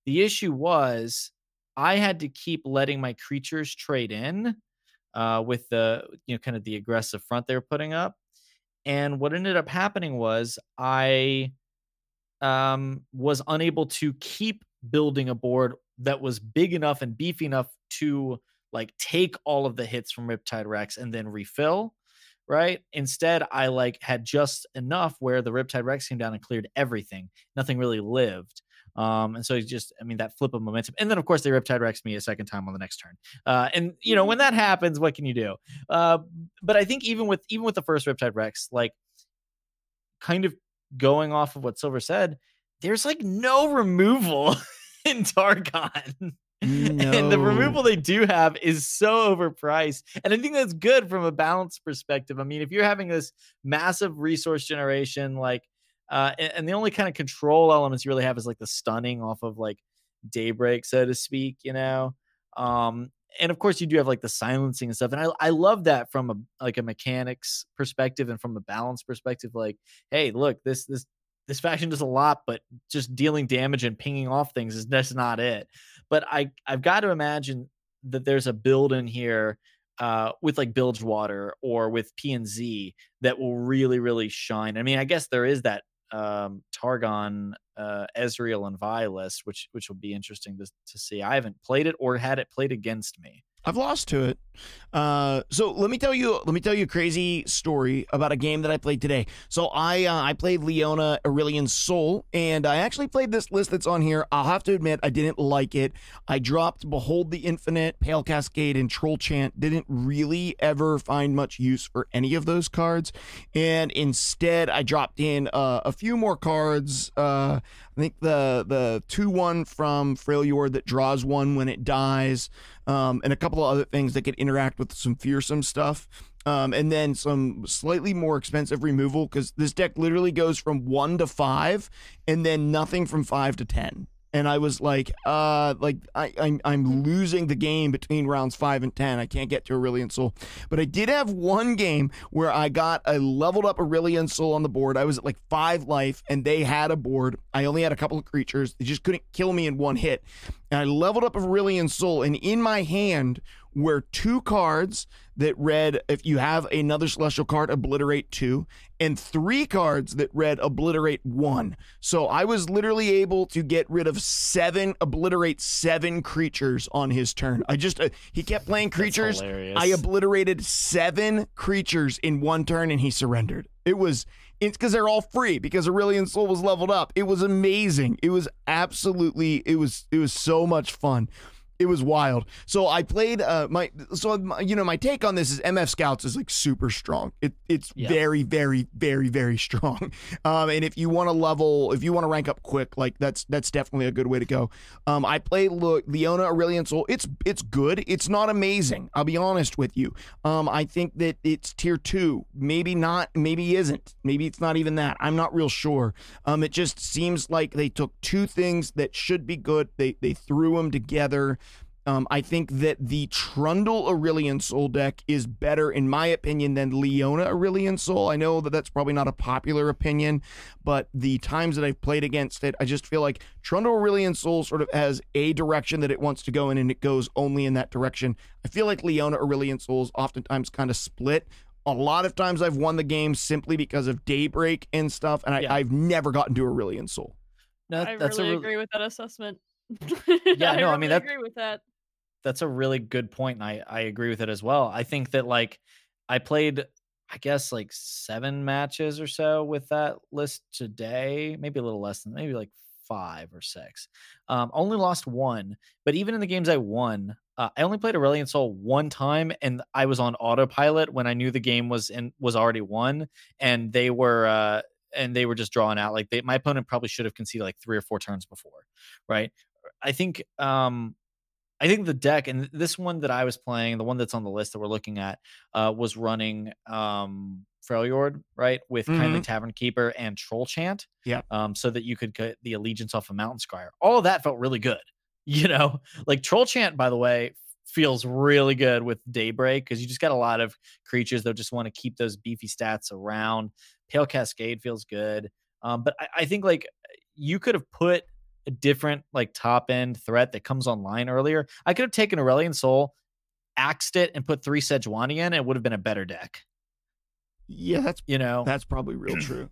The issue was I had to keep letting my creatures trade in uh, with the you know kind of the aggressive front they were putting up, and what ended up happening was I um, was unable to keep building a board that was big enough and beefy enough to like take all of the hits from Riptide Rex and then refill. Right. Instead, I like had just enough where the Riptide Rex came down and cleared everything. Nothing really lived. Um, and so it's just, I mean, that flip of momentum. And then, of course, they Riptide Rex me a second time on the next turn. Uh, and you know, when that happens, what can you do? Uh, but I think even with even with the first Riptide Rex, like kind of going off of what Silver said, there's like no removal in Targon. And the removal they do have is so overpriced. And I think that's good from a balance perspective. I mean, if you're having this massive resource generation, like, uh, and, and the only kind of control elements you really have is like the stunning off of like daybreak, so to speak, you know. Um, and of course you do have like the silencing and stuff and i i love that from a like a mechanics perspective and from a balance perspective like hey look this this this faction does a lot but just dealing damage and pinging off things is that's not it but i i've got to imagine that there's a build in here uh, with like Bilgewater or with P and Z that will really, really shine. I mean, I guess there is that um, Targon, uh, Ezreal, and Vilas, which which will be interesting to, to see. I haven't played it or had it played against me. I've lost to it. Uh, so let me tell you, let me tell you a crazy story about a game that I played today. So I uh, I played Leona Aurelion Sol, and I actually played this list that's on here. I'll have to admit I didn't like it. I dropped Behold the Infinite, Pale Cascade, and Troll Chant. Didn't really ever find much use for any of those cards, and instead I dropped in uh, a few more cards. I think the the two one from Freljord that draws one when it dies, um, and a couple of other things that could interact with some fearsome stuff. Um, and then some slightly more expensive removal because this deck literally goes from one to five, and then nothing from five to ten and I was like, uh, like I, I'm I'm losing the game between rounds five and ten. I can't get to Aurelion Sol, but I did have one game where I got a leveled up Aurelion Sol on the board. I was at like five life, and they had a board. I only had a couple of creatures. They just couldn't kill me in one hit, and I leveled up Aurelion Sol, and in my hand were two cards that read if you have another celestial card obliterate two and three cards that read obliterate one. So i was literally able to get rid of seven obliterate seven creatures on his turn. I just uh, he kept playing creatures. I obliterated seven creatures in one turn and he surrendered. It was it's because they're all free because Aurelion Sol was leveled up. It was amazing. It was absolutely it was it was so much fun it was wild. So I played uh my so my, you know my take on this is MF Scouts is like super strong. It it's yeah. very very very very strong. Um and if you want to level if you want to rank up quick like that's that's definitely a good way to go. Um I play Le- Leona Aurelion Sol. It's it's good. It's not amazing. I'll be honest with you. Um I think that it's tier 2. Maybe not maybe isn't. Maybe it's not even that. I'm not real sure. Um it just seems like they took two things that should be good. They they threw them together. Um, I think that the Trundle Aurelion Sol deck is better, in my opinion, than Leona Aurelion Sol. I know that that's probably not a popular opinion, but the times that I've played against it, I just feel like Trundle Aurelion Sol sort of has a direction that it wants to go in, and it goes only in that direction. I feel like Leona Aurelion Sol is oftentimes kind of split. A lot of times I've won the game simply because of Daybreak and stuff, and I, yeah. I've never gotten to Aurelion Sol. No, I really re- agree with that assessment. yeah, no, I, I mean that, agree with that that's a really good point, and I I agree with it as well. I think that like I played I guess like seven matches or so with that list today, maybe a little less than maybe like five or six. Um, only lost one, but even in the games I won, uh, I only played Aurelion Sol one time, and I was on autopilot when I knew the game was in was already won, and they were uh, and they were just drawn out. Like they, my opponent probably should have conceded like three or four turns before, right? I think um, I think the deck and this one that I was playing, the one that's on the list that we're looking at, uh, was running um Freljord, right? With mm-hmm. Kindly Tavern Keeper and Troll Chant. Yeah. Um, so that you could get the allegiance off of Mountain Scryer. All of that felt really good. You know, like Troll Chant, by the way, feels really good with Daybreak because you just got a lot of creatures that just want to keep those beefy stats around. Pale Cascade feels good. Um, but I, I think like you could have put a different like top end threat that comes online earlier, I could have taken Aurelion Sol, axed it, and put three Sejuani in. It would have been a better deck. Yeah, that's you know that's probably real true.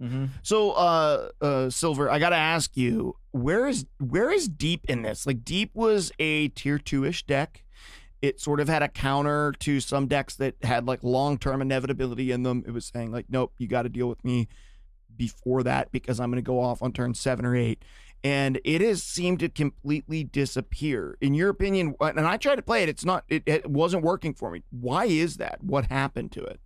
mm-hmm. So, uh, uh, Silver, I gotta ask you, where is where is Deep in this? Like, Deep was a tier two ish deck. It sort of had a counter to some decks that had like long term inevitability in them. It was saying like, nope, you got to deal with me before that because I'm going to go off on turn seven or eight and it has seemed to completely disappear. In your opinion, and I tried to play it, it's not, it, it wasn't working for me. Why is that? What happened to it?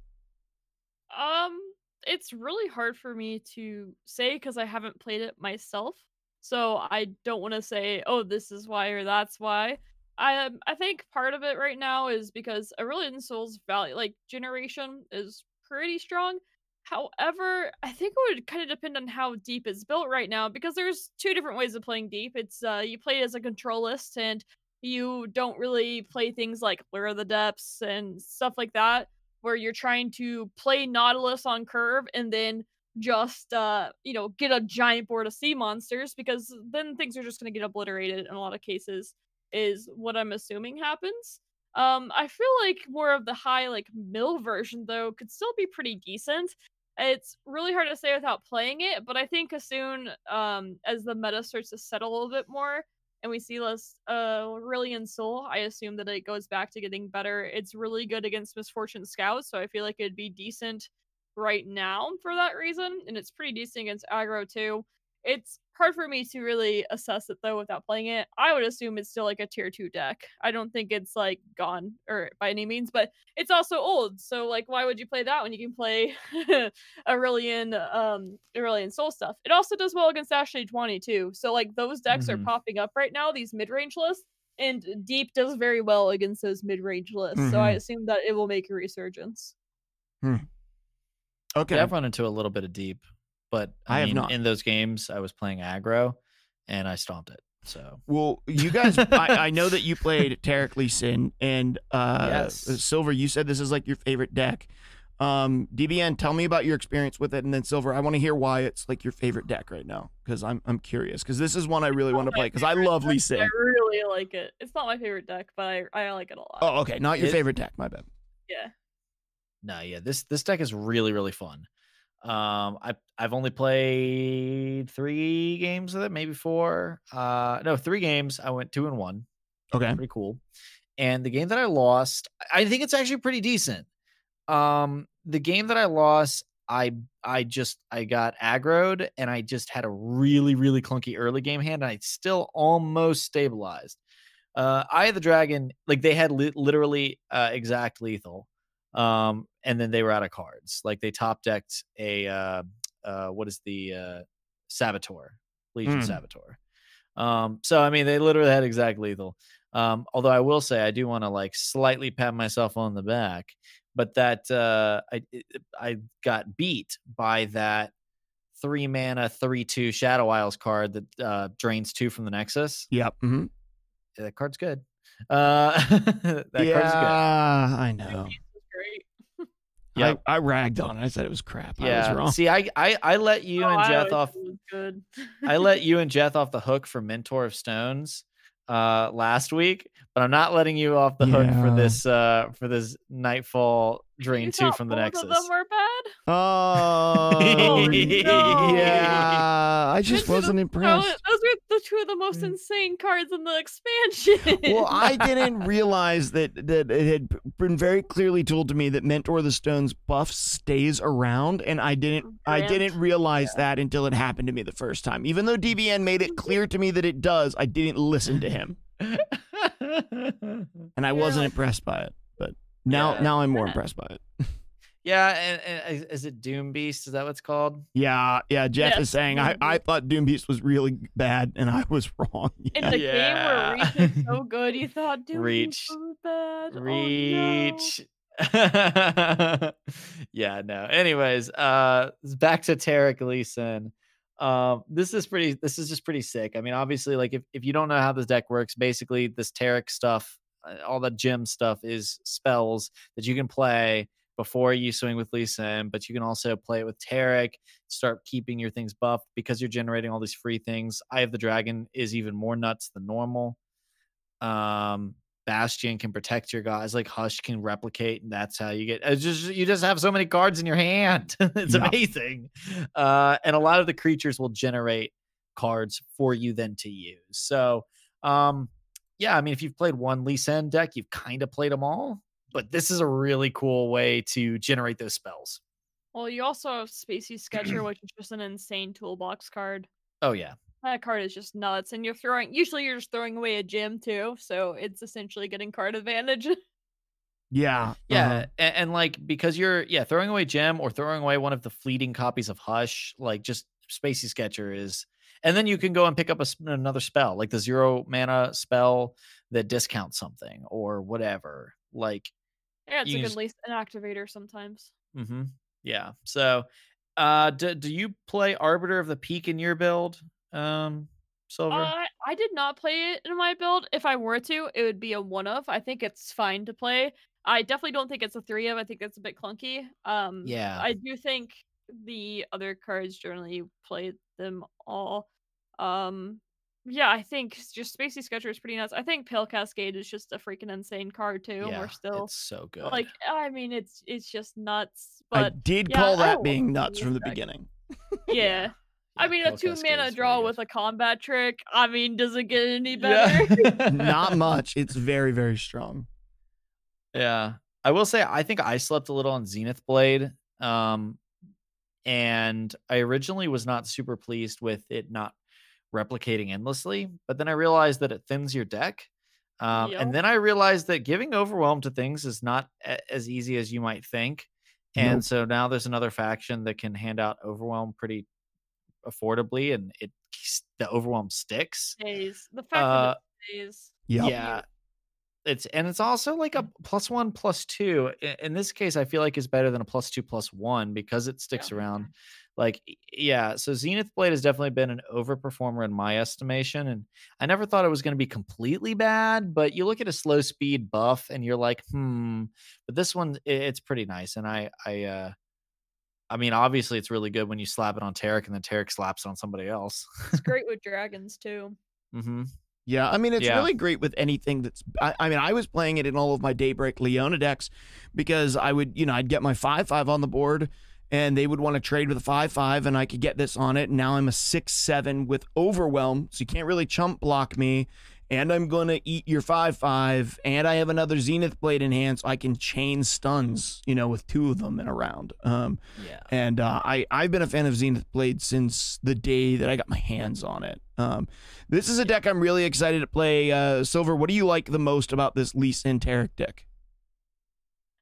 Um, it's really hard for me to say because I haven't played it myself. So I don't want to say, oh, this is why or that's why. I um, I think part of it right now is because Aurelion Sol's value, like generation, is pretty strong. However, I think it would kind of depend on how deep it's built right now because there's two different ways of playing deep. It's uh you play it as a control list and you don't really play things like Lure of the Depths and stuff like that, where you're trying to play Nautilus on curve and then just uh you know get a giant board of sea monsters because then things are just going to get obliterated in a lot of cases is what i'm assuming happens um i feel like more of the high like mill version though could still be pretty decent it's really hard to say without playing it but i think as soon um as the meta starts to settle a little bit more and we see less uh Aurelion Sol, I assume that it goes back to getting better. It's really good against Misfortune Scouts, so I feel like it'd be decent right now for that reason, and it's pretty decent against aggro too. It's hard for me to really assess it though without playing it. I would assume it's still like a tier two deck. I don't think it's like gone or by any means, but it's also old. So like, why would you play that when you can play Aurelion, um, Aurelion Sol stuff? It also does well against Ashley Twenty too. So like, those decks Mhm. are popping up right now. These mid range lists. And deep does very well against those mid range lists, so I Mhm. assume that it will make a resurgence. Hmm. Okay. Yeah, I've run into a little bit of deep, but I I, have mean, not. in those games I was playing aggro and I stomped it. So Well, you guys, I, I know that you played Taric Lee Sin and uh, Yes. Silver. You said this is like your favorite deck. Um, DBN, tell me about your experience with it, and then Silver, I want to hear why it's like your favorite deck right now because I'm I'm curious because this is one I really want to play because I love Lee deck, but I really like it. It's not my favorite deck, but I, I like it a lot. Oh, okay, not your It- favorite deck. My bad. Yeah. no, yeah, this this deck is really really fun. Um, I I've only played three games with it, maybe four. Uh, no, three games. I went two and one. Okay. pretty cool. And the game that I lost, I think it's actually pretty decent. Um, the game that I lost, I I just I got aggroed and I just had a really really clunky early game hand, and I still almost stabilized. Uh, Eye of the Dragon, like they had li- literally uh, exact lethal, um, and then they were out of cards. Like they top decked a uh, uh, what is the uh, Saboteur, Legion Mm. Saboteur. Um, so I mean, they literally had exact lethal. Um, although I will say I do want to like slightly pat myself on the back, but that uh, I I got beat by that three mana three two Shadow Isles card that uh, drains two from the Nexus. Yep. hmm Yeah, that card's good. Uh, that yeah, card's good. I know. Beast is great. Yep. I, I ragged on it. I said it was crap. I was Yeah. wrong. See, I, I I let you Oh, and I Jeth off. thought it was good. I let you and Jeth off the hook for Mentor of Stones uh last week, but I'm not letting you off the hook for this uh for this Nightfall You Drain two from the both Nexus. Of them were bad. Oh, Oh, no. yeah. I just Those wasn't the- impressed. Those were the two of the most Mm. insane cards in the expansion. Well, I didn't realize that that it had been very clearly told to me that Mentor of the Stones buff stays around, and I didn't I didn't realize that until it happened to me the first time. Even though DBN made it clear to me that it does, I didn't listen to him, and I wasn't impressed by it. But now Yeah. now I'm more impressed by it. yeah, and, and is- is it Doom Beast? Is that what it's called? Yeah, yeah. Jeff is saying I, I thought Doom Beast was really bad, and I was wrong. in Yeah. the Yeah. game where Reach is so good, you thought Doom Reach. Beast was bad. Oh, no. Reach. yeah, no. Anyways, uh back to Taric Leeson. Um, this is pretty this is just pretty sick. I mean, obviously, like if, if you don't know how this deck works, basically this Taric stuff, uh, all the gem stuff is spells that you can play before you swing with Lee Sin, but you can also play it with Taric, start keeping your things buffed because you're generating all these free things. Eye of the Dragon is even more nuts than normal. Um, Bastion can protect your guys, like Hush can replicate, and that's how you get. It's just you just have so many cards in your hand. it's Yeah. amazing, uh, and a lot of the creatures will generate cards for you then to use. So, um, yeah, I mean, if you've played one Lee Sin deck, you've kind of played them all. But this is a really cool way to generate those spells. Well, you also have Spacey Sketcher, which is just an insane toolbox card. Oh yeah, That card is just nuts, and you're throwing. Usually, you're just throwing away a gem too, so it's essentially getting card advantage. Yeah, Yeah, uh-huh. and, and like because you're yeah throwing away gem or throwing away one of the fleeting copies of Hush, like just Spacey Sketcher is, and then you can go and pick up a, another spell like the zero mana spell that discounts something or whatever. Like, yeah, it's a good Lee Sin activator sometimes. Mm-hmm. yeah. So, uh, do do you play Arbiter of the Peak in your build, um, Silver? Uh, I did not play it in my build. If I were to, it would be a one of. I think it's fine to play. I definitely don't think it's a three of. I think that's a bit clunky. Um, Yeah. I do think the other cards generally play them all. Um, yeah, I think just Spacey Sketcher is pretty nuts. I think Pale Cascade is just a freaking insane card too. and yeah, We're still it's so good. like, I mean, it's it's just nuts. I But did yeah, call that being nuts from the beginning. yeah. I Yeah, mean, a two Cascade mana draw with a combat trick. I mean, does it get any better? Yeah. Not much. It's very, very strong. Yeah. I will say I think I slept a little on Zenith Blade. Um and I originally was not super pleased with it not replicating endlessly, but then I realized that it thins your deck. Um, Yep. and then I realized that giving overwhelm to things is not a- as easy as you might think. And Nope. so now there's another faction that can hand out overwhelm pretty affordably and it the overwhelm sticks. Stays. The fact Uh, that it stays. Yep. Yeah. It's and it's also like a plus one plus two. I- In this case, I feel like is better than a plus two plus one because it sticks Yeah. around. Like yeah, so Zenith Blade has definitely been an overperformer in my estimation, and I never thought it was going to be completely bad. But you look at a slow speed buff, and you're like, hmm. But this one, it's pretty nice, and I, I, uh, I mean, obviously, it's really good when you slap it on Taric, and then Taric slaps it on somebody else. It's great with dragons too. Mm-hmm. Yeah, I mean it's Yeah. really great with anything that's. I, I mean, I was playing it in all of my Daybreak Leona decks because I would, you know, I'd get my five five on the board, and they would want to trade with a five five, and I could get this on it. And now I'm a six seven with Overwhelm, so you can't really chump block me, and I'm gonna eat your five five, and I have another Zenith Blade in hand, so I can chain stuns, you know, with two of them in a round. Um, Yeah. and uh, I I've been a fan of Zenith Blade since the day that I got my hands on it. Um, this is a deck I'm really excited to play. Uh, Silver, what do you like the most about this Lee Sin Taric deck?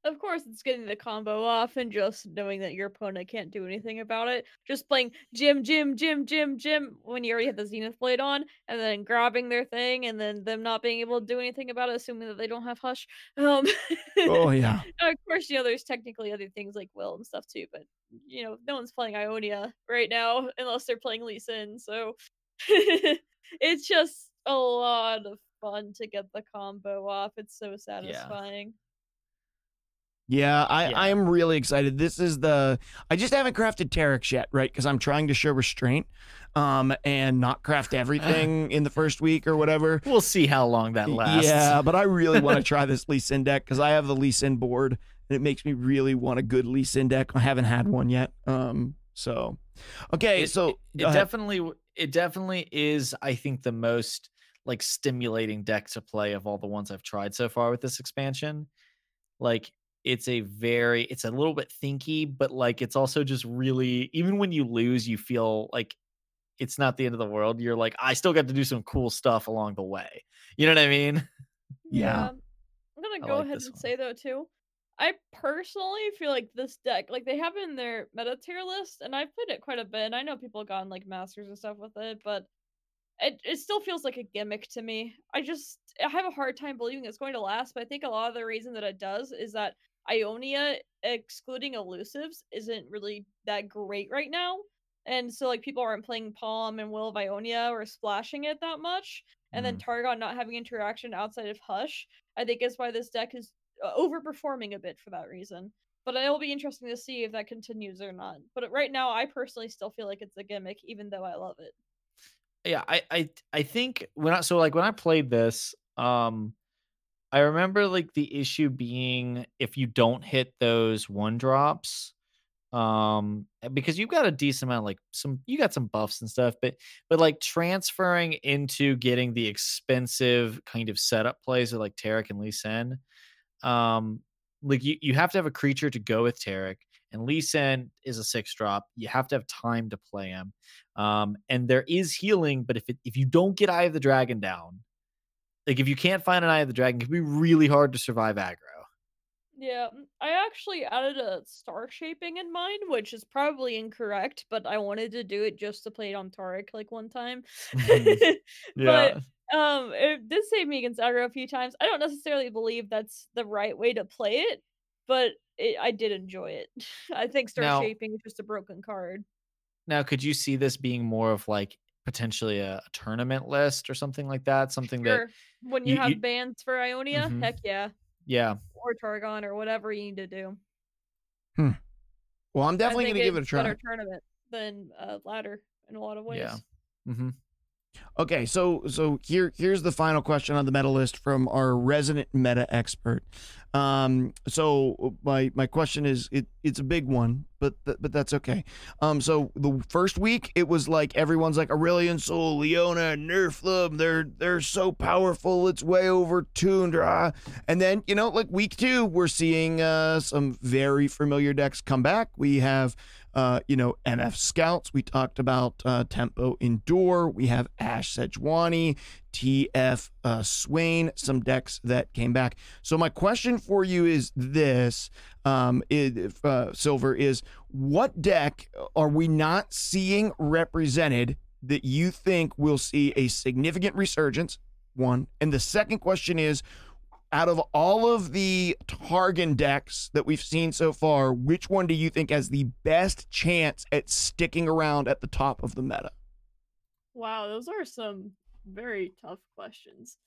Of course, it's getting the combo off and just knowing that your opponent can't do anything about it. Just playing Gem, Gem, Gem, Gem, Gem when you already have the Zenith Blade on, and then grabbing their thing, and then them not being able to do anything about it, assuming that they don't have Hush. Um, Oh yeah, of course, you know, there's technically other things like Will and stuff too, but you know, no one's playing Ionia right now unless they're playing Lee Sin, so it's just a lot of fun to get the combo off. It's so satisfying. yeah. I Yeah. I am really excited. This is the I just haven't crafted Taric's yet, right? Because I'm trying to show restraint, um, and not craft everything in the first week or whatever. We'll see how long that lasts. Yeah, but I really want to try this Lee Sin deck because I have the Lee Sin board, and it makes me really want a good Lee Sin deck. I haven't had one yet. Um, so okay, It- so it, it definitely it definitely is i think the most like stimulating deck to play of all the ones i've tried so far with this expansion like it's a very it's a little bit thinky but like it's also just really even when you lose you feel like it's not the end of the world you're like i still got to do some cool stuff along the way you know what i mean Yeah. I'm gonna I go like ahead and one. say though too. I personally feel like this deck, like they have it in their meta tier list, and I've played it quite a bit. And I know people have gotten like masters and stuff with it, but it it still feels like a gimmick to me. I just I have a hard time believing it's going to last, but I think a lot of the reason that it does is that Ionia, excluding elusives, isn't really that great right now. And so like people aren't playing Palm and Will of Ionia or splashing it that much. And then Targon not having interaction outside of Hush, I think is why this deck is uh, overperforming a bit for that reason. But it'll be interesting to see if that continues or not. But right now, I personally still feel like it's a gimmick, even though I love it. yeah i i i think when i so like when i played this um i remember like the issue being if you don't hit those one drops um because you've got a decent amount like some you got some buffs and stuff but but like transferring into getting the expensive kind of setup plays with like Taric and Lee Sin um like you, you have to have a creature to go with Taric and Lee Sin is a six drop you have to have time to play him um, and there is healing, but if it, if you don't get Eye of the Dragon down, like if you can't find an Eye of the Dragon, it can be really hard to survive aggro. Yeah, mm, I actually added a Starshaping in mine, which is probably incorrect, but I wanted to do it just to play it on Taric like one time. Mhm. But um, it did save me against aggro a few times. I don't necessarily believe that's the right way to play it, but it, I did enjoy it. I think star Now- shaping is just a broken card. now could you see this being more of like potentially a, a tournament list or something like that. Something that When you, you, have you bans for Ionia, Mhm. heck yeah. yeah. Or Targon or whatever you need to do. Well, I'm definitely going to give it a try. better tournament than uh, ladder in a lot of ways. Yeah. Mm-hmm. Okay, so so here here's the final question on the meta list from our resident meta expert. Um, so my my question is it it's a big one, but th- but that's okay. Um, so the first week it was like everyone's like Aurelion Sol, Leona, nerf them. They're they're so powerful. It's way overtuned. Ah. And then you know like week two we're seeing uh some very familiar decks come back. We have uh, you know, MF Scouts. We talked about uh, Tempo Endure. We have Ashe Sejuani, TF uh, Swain, some decks that came back. So my question for you is this, um, uh, Silver, is what deck are we not seeing represented that you think will see a significant resurgence? One. And the second question is, out of all of the Targon decks that we've seen so far, which one do you think has the best chance at sticking around at the top of the meta? Wow, those are some very tough questions.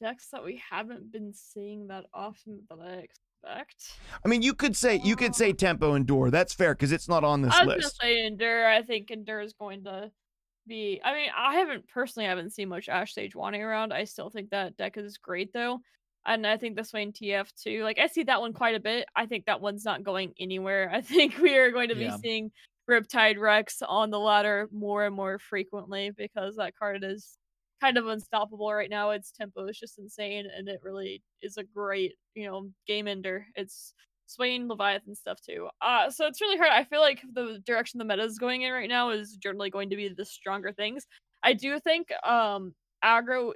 Decks that we haven't been seeing that often that I expect. I mean, you could say you could say um, Tempo Endure. That's fair because it's not on this I was list. gonna say Endure. I think Endure is going to be. I mean, I haven't personally haven't seen much Ashe Sejuani around. I still think that deck is great though, and I think the Swain TF too. Like I see that one quite a bit. I think that one's not going anywhere. I think we are going to Yeah. be seeing Riptide Rex on the ladder more and more frequently because that card is kind of unstoppable right now. Its tempo is just insane, and it really is a great, you know, game ender. It's Swain, Leviathan stuff too. Uh, so it's really hard. I feel like the direction the meta is going in right now is generally going to be the stronger things. I do think um aggro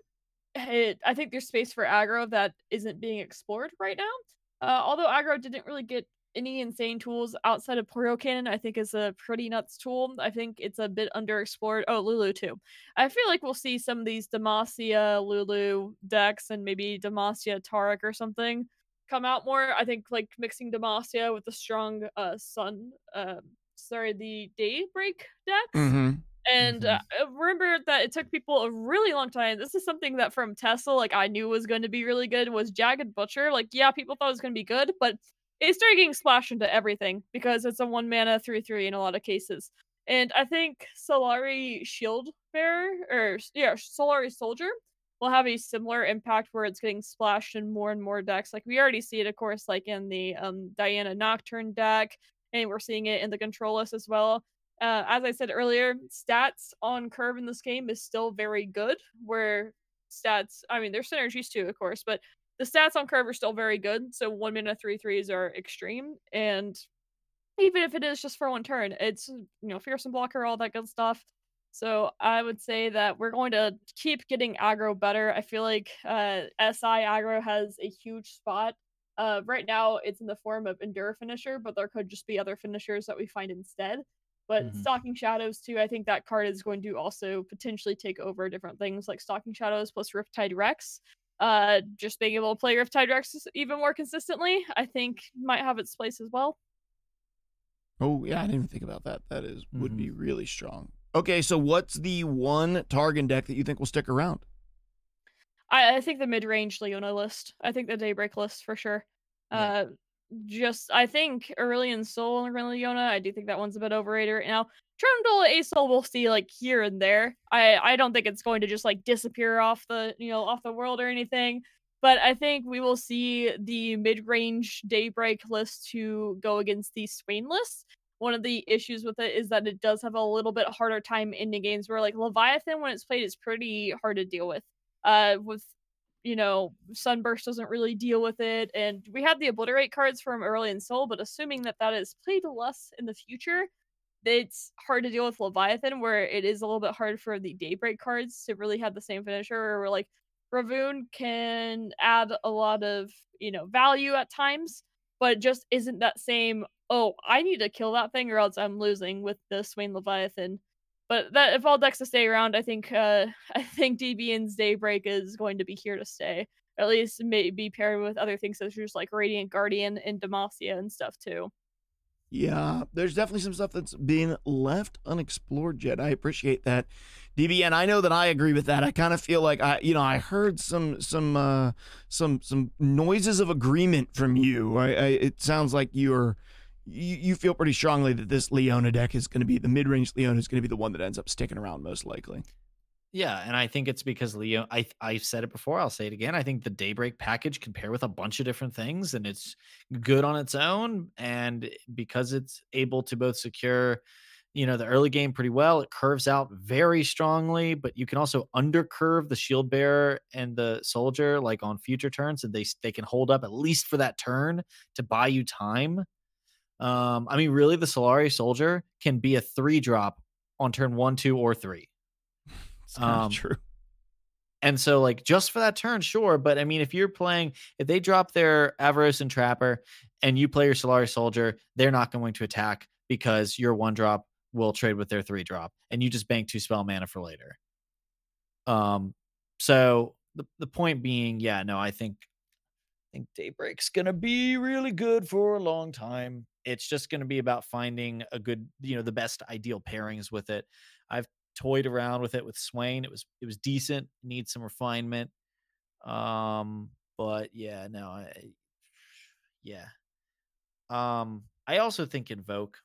it, I think there's space for aggro that isn't being explored right now. Uh, although aggro didn't really get any insane tools outside of Poro Cannon, I think is a pretty nuts tool. I think it's a bit underexplored. Oh, Lulu too. I feel like we'll see some of these Demacia, Lulu decks and maybe Demacia Taric or something come out more. I think like mixing Demacia with the strong uh sun um sorry, the Daybreak decks. Mm-hmm. And uh, remember that it took people a really long time. This is something that from Tesla, like I knew was going to be really good. Was Jagged Butcher? Like, yeah, people thought it was going to be good, but it started getting splashed into everything because it's a one mana three three in a lot of cases. And I think Solari Shield Bearer or yeah, Solari Soldier will have a similar impact where it's getting splashed in more and more decks. Like we already see it, of course, like in the um Diana Nocturne deck, and we're seeing it in the control list as well uh, as I said earlier, stats on curve in this game is still very good. Where stats, I mean, there's synergies too, of course, but the stats on curve are still very good. So one minute three threes are extreme, and even if it is just for one turn, it's you know fearsome blocker, all that good stuff. So I would say that we're going to keep getting aggro better. I feel like uh, SI aggro has a huge spot. Uh, right now, it's in the form of endure finisher, but there could just be other finishers that we find instead. But Mhm. Stalking Shadows too, I think that card is going to also potentially take over different things like Stalking Shadows plus Riptide Rex. Uh, just being able to play Riptide Rex even more consistently, I think might have its place as well. Oh yeah, I didn't even think about that. That is would Mhm. be really strong. Okay, so what's the one Targon deck that you think will stick around? I, I think the mid range Leona list. I think the Daybreak list for sure. Yeah. Uh, just I think Aurelion Sol and Leona. I do think that one's a bit overrated right now. Trundle Asol we'll see like here and there. I I don't think it's going to just like disappear off the you know off the world or anything. But I think we will see the mid range Daybreak list to go against the Swain list. One of the issues with it is that it does have a little bit harder time ending games where like Leviathan when it's played is pretty hard to deal with. Uh, with you know, Sunburst doesn't really deal with it. And we have the Obliterate cards from Aurelion Sol, but assuming that that is played less in the future, it's hard to deal with Leviathan, where it is a little bit hard for the Daybreak cards to really have the same finisher, where like Rahvun can add a lot of, you know, value at times, but just isn't that same, oh, I need to kill that thing or else I'm losing with the Swain Leviathan. But that if all decks to stay around, I think uh I think DBN's Daybreak is going to be here to stay. At least maybe paired with other things such as like Radiant Guardian and Demacia and stuff too. Yeah, there's definitely some stuff that's being left unexplored yet. I appreciate that, DB, and I know that I agree with that. I kind of feel like I, you know, I heard some some uh, some some noises of agreement from you. I, I it sounds like you're you, you feel pretty strongly that this Leona deck is going to be the mid range Leona is going to be the one that ends up sticking around most likely. Yeah, and I think it's because Leo. I I've said it before. I'll say it again. I think the Daybreak package can pair with a bunch of different things, and it's good on its own. And because it's able to both secure, you know, the early game pretty well, it curves out very strongly. But you can also undercurve the Shield Bearer and the Soldier, like on future turns, and they they can hold up at least for that turn to buy you time. Um, I mean, really, the Solari Soldier can be a three drop on turn one, two, or three it's kind Um, of true. And so, like, just for that turn, sure. But I mean, if you're playing, if they drop their Avarosan Trapper and you play your Solari Soldier, they're not going to attack because your one drop will trade with their three drop and you just bank two spell mana for later. Um, so the, the point being, yeah, no, I think I think Daybreak's gonna be really good for a long time. It's just gonna be about finding a good, you know, the best ideal pairings with it. I've toyed around with it with Swain. It was it was decent. Needs some refinement. Um, but yeah, no, I, yeah. Um, I also think Invoke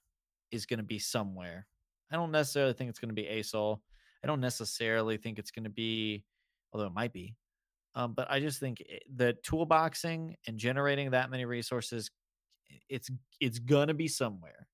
is going to be somewhere. I don't necessarily think it's going to be ASOL. I don't necessarily think it's going to be, although it might be. Um, but I just think it- the toolboxing and generating that many resources, it's it's gonna be somewhere.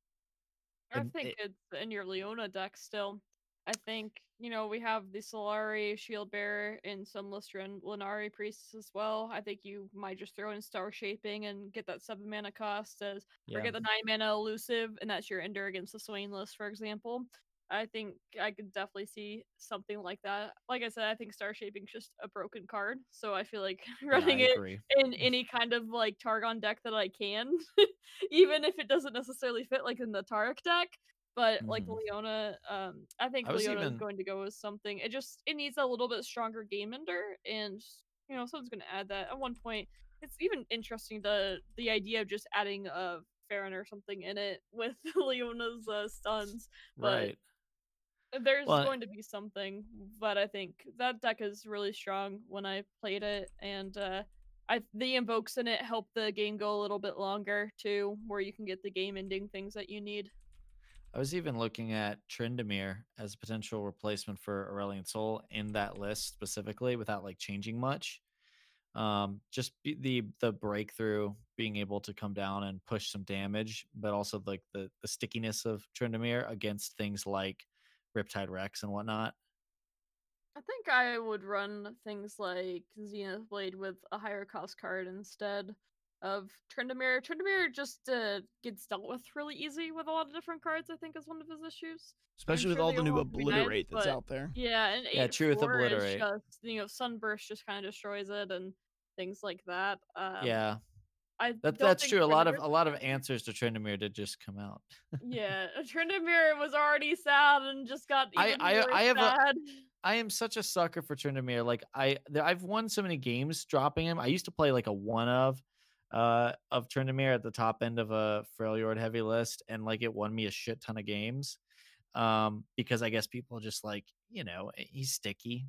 I And think it- it's in your Leona deck still. I think, you know, we have the Solari, Shield Bearer, and some Lystran Linari Priests as well. I think you might just throw in Starshaping and get that 7 mana cost as or Yeah. get the 9 mana elusive, and that's your ender against the Swain list, for example. I think I could definitely see something like that. Like I said, I think Starshaping's just a broken card, so I feel like running I it in any kind of like Targon deck that I can, even if it doesn't necessarily fit like in the Taric deck. But like Mhm. Leona, um, I think I Leona is going to go with something. It just it needs a little bit stronger game ender, and you know someone's going to add that. At one point, it's even interesting the the idea of just adding a Farron or something in it with Leona's uh, stuns. But Right. There's Well, going to be something, but I think that deck is really strong when I played it, and uh, I the invokes in it help the game go a little bit longer too, where you can get the game ending things that you need. I was even looking at Tryndamere as a potential replacement for Aurelion Sol in that list specifically without like changing much. Um, just be- the the breakthrough being able to come down and push some damage, but also like the the stickiness of Tryndamere against things like Riptide Rex and whatnot. I think I would run things like Zenith Blade with a higher cost card instead of Tryndamere. Tryndamere just uh, gets dealt with really easy with a lot of different cards. I think is one of his issues. Especially with sure all the new all have to be nice, obliterate that's out there. Yeah, and Yeah, eight Truth four is Obliterate. just you know Sunburst just kind of destroys it and things like that. Um, yeah, I that that's true. A lot of a lot of answers to Tryndamere did just come out. yeah, Tryndamere was already sad and just got even I- more I have a- sad. I am such a sucker for Tryndamere. Like I, I've won so many games dropping him. I used to play like a one of, uh, of Tryndamere at the top end of a Freljord heavy list, and like it won me a shit ton of games, um, because I guess people just like you know eh, he's sticky,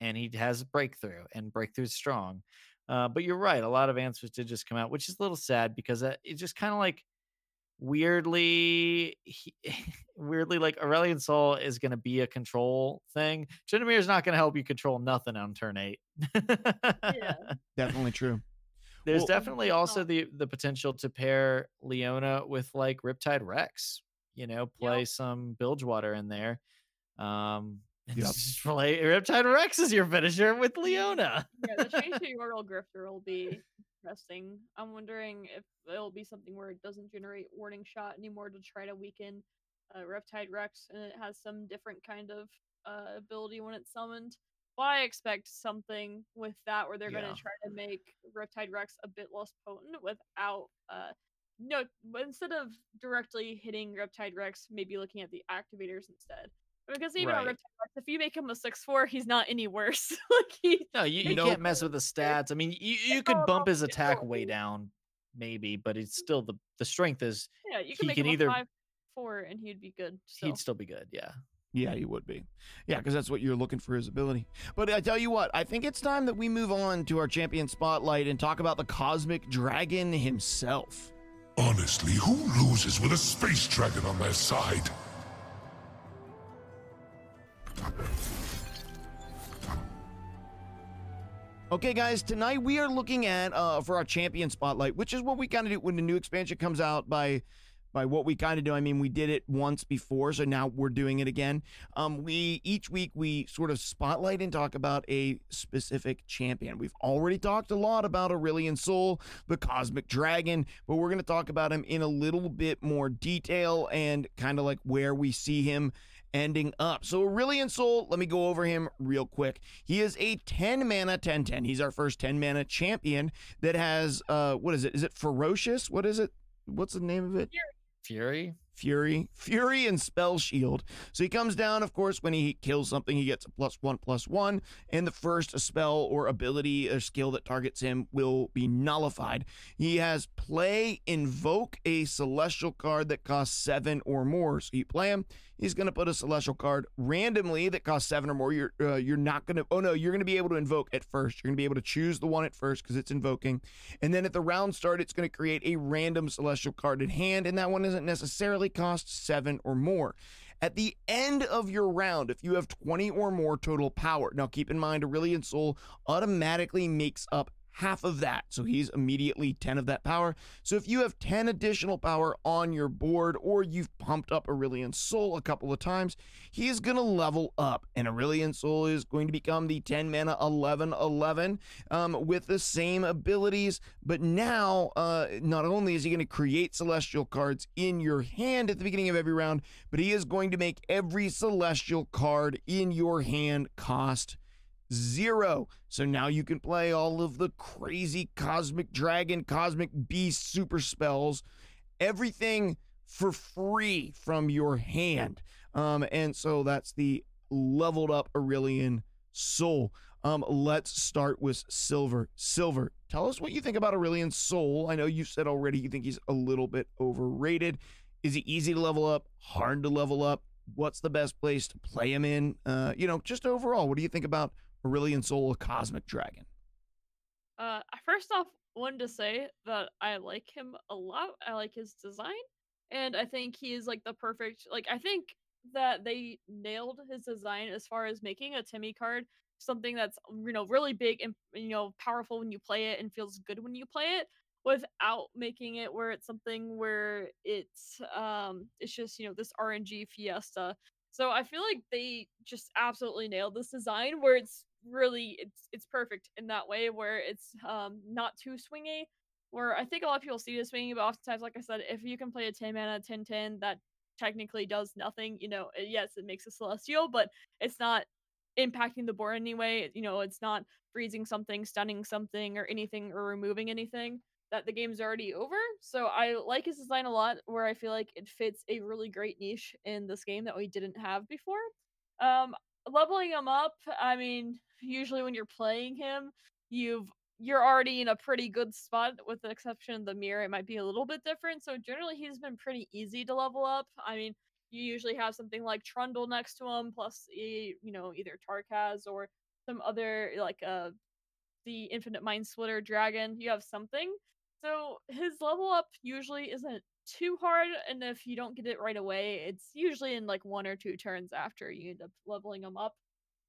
and he has breakthrough, and breakthrough's strong. Uh, but you're right. A lot of answers did just come out, which is a little sad because uh, it just kind of like weirdly he, weirdly like Aurelion Sol is going to be a control thing. Tryndamere is not going to help you control nothing on turn 8. Yeah. Definitely true. There's Well- definitely also the the potential to pair Leona with like Riptide Rex, you know, play some Bilgewater in there. Um and Yep. just play Riptide Rex as your finisher with Leona. yeah, the change to Yordle Grifter will be interesting. I'm wondering if it'll be something where it doesn't generate warning shot anymore to try to weaken uh, Riptide Rex, and it has some different kind of uh, ability when it's summoned. Well, I expect something with that where they're going to try to make Riptide Rex a bit less potent without. Uh, no, but instead of directly hitting Riptide Rex, maybe looking at the activators instead. Because even Right. Riptide if you make him a six four, he's not any worse. like he, No, you, you Nope. can't mess with the stats. I mean, you, you could bump his attack way down maybe, but it's mm-hmm. still the the strength is Yeah, you He can make can him either- a five four and he'd be good. Still. he'd still be good. Yeah. Yeah, he would be. Yeah, because that's what you're looking for his ability. But I tell you what, I think it's time that we move on to our champion spotlight and talk about the Cosmic Dragon himself. Honestly, who loses with a space dragon on their side? Okay, guys, tonight we are looking at uh, for our champion spotlight, which is what we kind of do when the new expansion comes out. By by what we kind of do, I mean we did it once before, so now we're doing it again. Um, we each week we sort of spotlight and talk about a specific champion. We've already talked a lot about Aurelion Sol, the Cosmic Dragon, but we're going to talk about him in a little bit more detail and kind of like where we see him ending up. So Aurelion Sol, let me go over him real quick. He is a 10 mana 10 10. He's our first 10 mana champion that has uh what is it? Is it ferocious? What is it? What's the name of it? Fury. Fury, Fury, and Spell Shield. So he comes down, of course, when he kills something, he gets a plus one, plus one, and the first spell or ability or skill that targets him will be nullified. He has play, invoke a celestial card that costs seven or more. So you play him, he's going to put a celestial card randomly that costs seven or more. You're uh, you're not going to. Oh no, you're going to be able to invoke at first. You're going to be able to choose the one at first because it's invoking, and then at the round start, it's going to create a random celestial card in hand, and that one isn't necessarily cost seven or more. At the end of your round, if you have 20 or more total power, now keep in mind, Aurelion Sol automatically makes up half of that. So he's immediately 10 of that power. So if you have 10 additional power on your board or you've pumped up Aurelion Sol a couple of times, he is going to level up. And Aurelion Sol is going to become the 10 mana 11 11 um, with the same abilities. But now, uh, not only is he going to create celestial cards in your hand at the beginning of every round, but he is going to make every celestial card in your hand cost zero. So now you can play all of the crazy cosmic dragon, cosmic beast super spells, everything for free from your hand. Um, and so that's the leveled up Aurelion Sol. Um, let's start with Silver. Silver, tell us what you think about Aurelion Sol. I know you said already you think he's a little bit overrated. Is he easy to level up? Hard to level up? What's the best place to play him in? Uh, you know, just overall, what do you think about Aurelion Sol, cosmic dragon? Uh, first off wanted to say that I like him a lot. I like his design, and I think he is like the perfect. Like I think that they nailed his design as far as making a Timmy card something that's you know really big and you know powerful when you play it and feels good when you play it without making it where it's something where it's um it's just you know this RNG fiesta. So I feel like they just absolutely nailed this design where it's really it's it's perfect in that way where it's um not too swingy. Where I think a lot of people see this swingy, but oftentimes, like I said, if you can play a 10 mana 10 10 that technically does nothing, you know, yes, it makes a celestial, but it's not impacting the board anyway. You know, it's not freezing something, stunning something, or anything, or removing anything that the game's already over. So I like his design a lot, where I feel like it fits a really great niche in this game that we didn't have before. Um, leveling him up, I mean, usually when you're playing him, you've you're already in a pretty good spot with the exception of the mirror it might be a little bit different so generally he's been pretty easy to level up i mean you usually have something like Trundle next to him, plus e- you know either Tarkaz or some other like uh the Infinite Mindsplitter Dragon. You have something. So his level up usually isn't too hard, and if you don't get it right away, it's usually in like one or two turns after you end up leveling them up.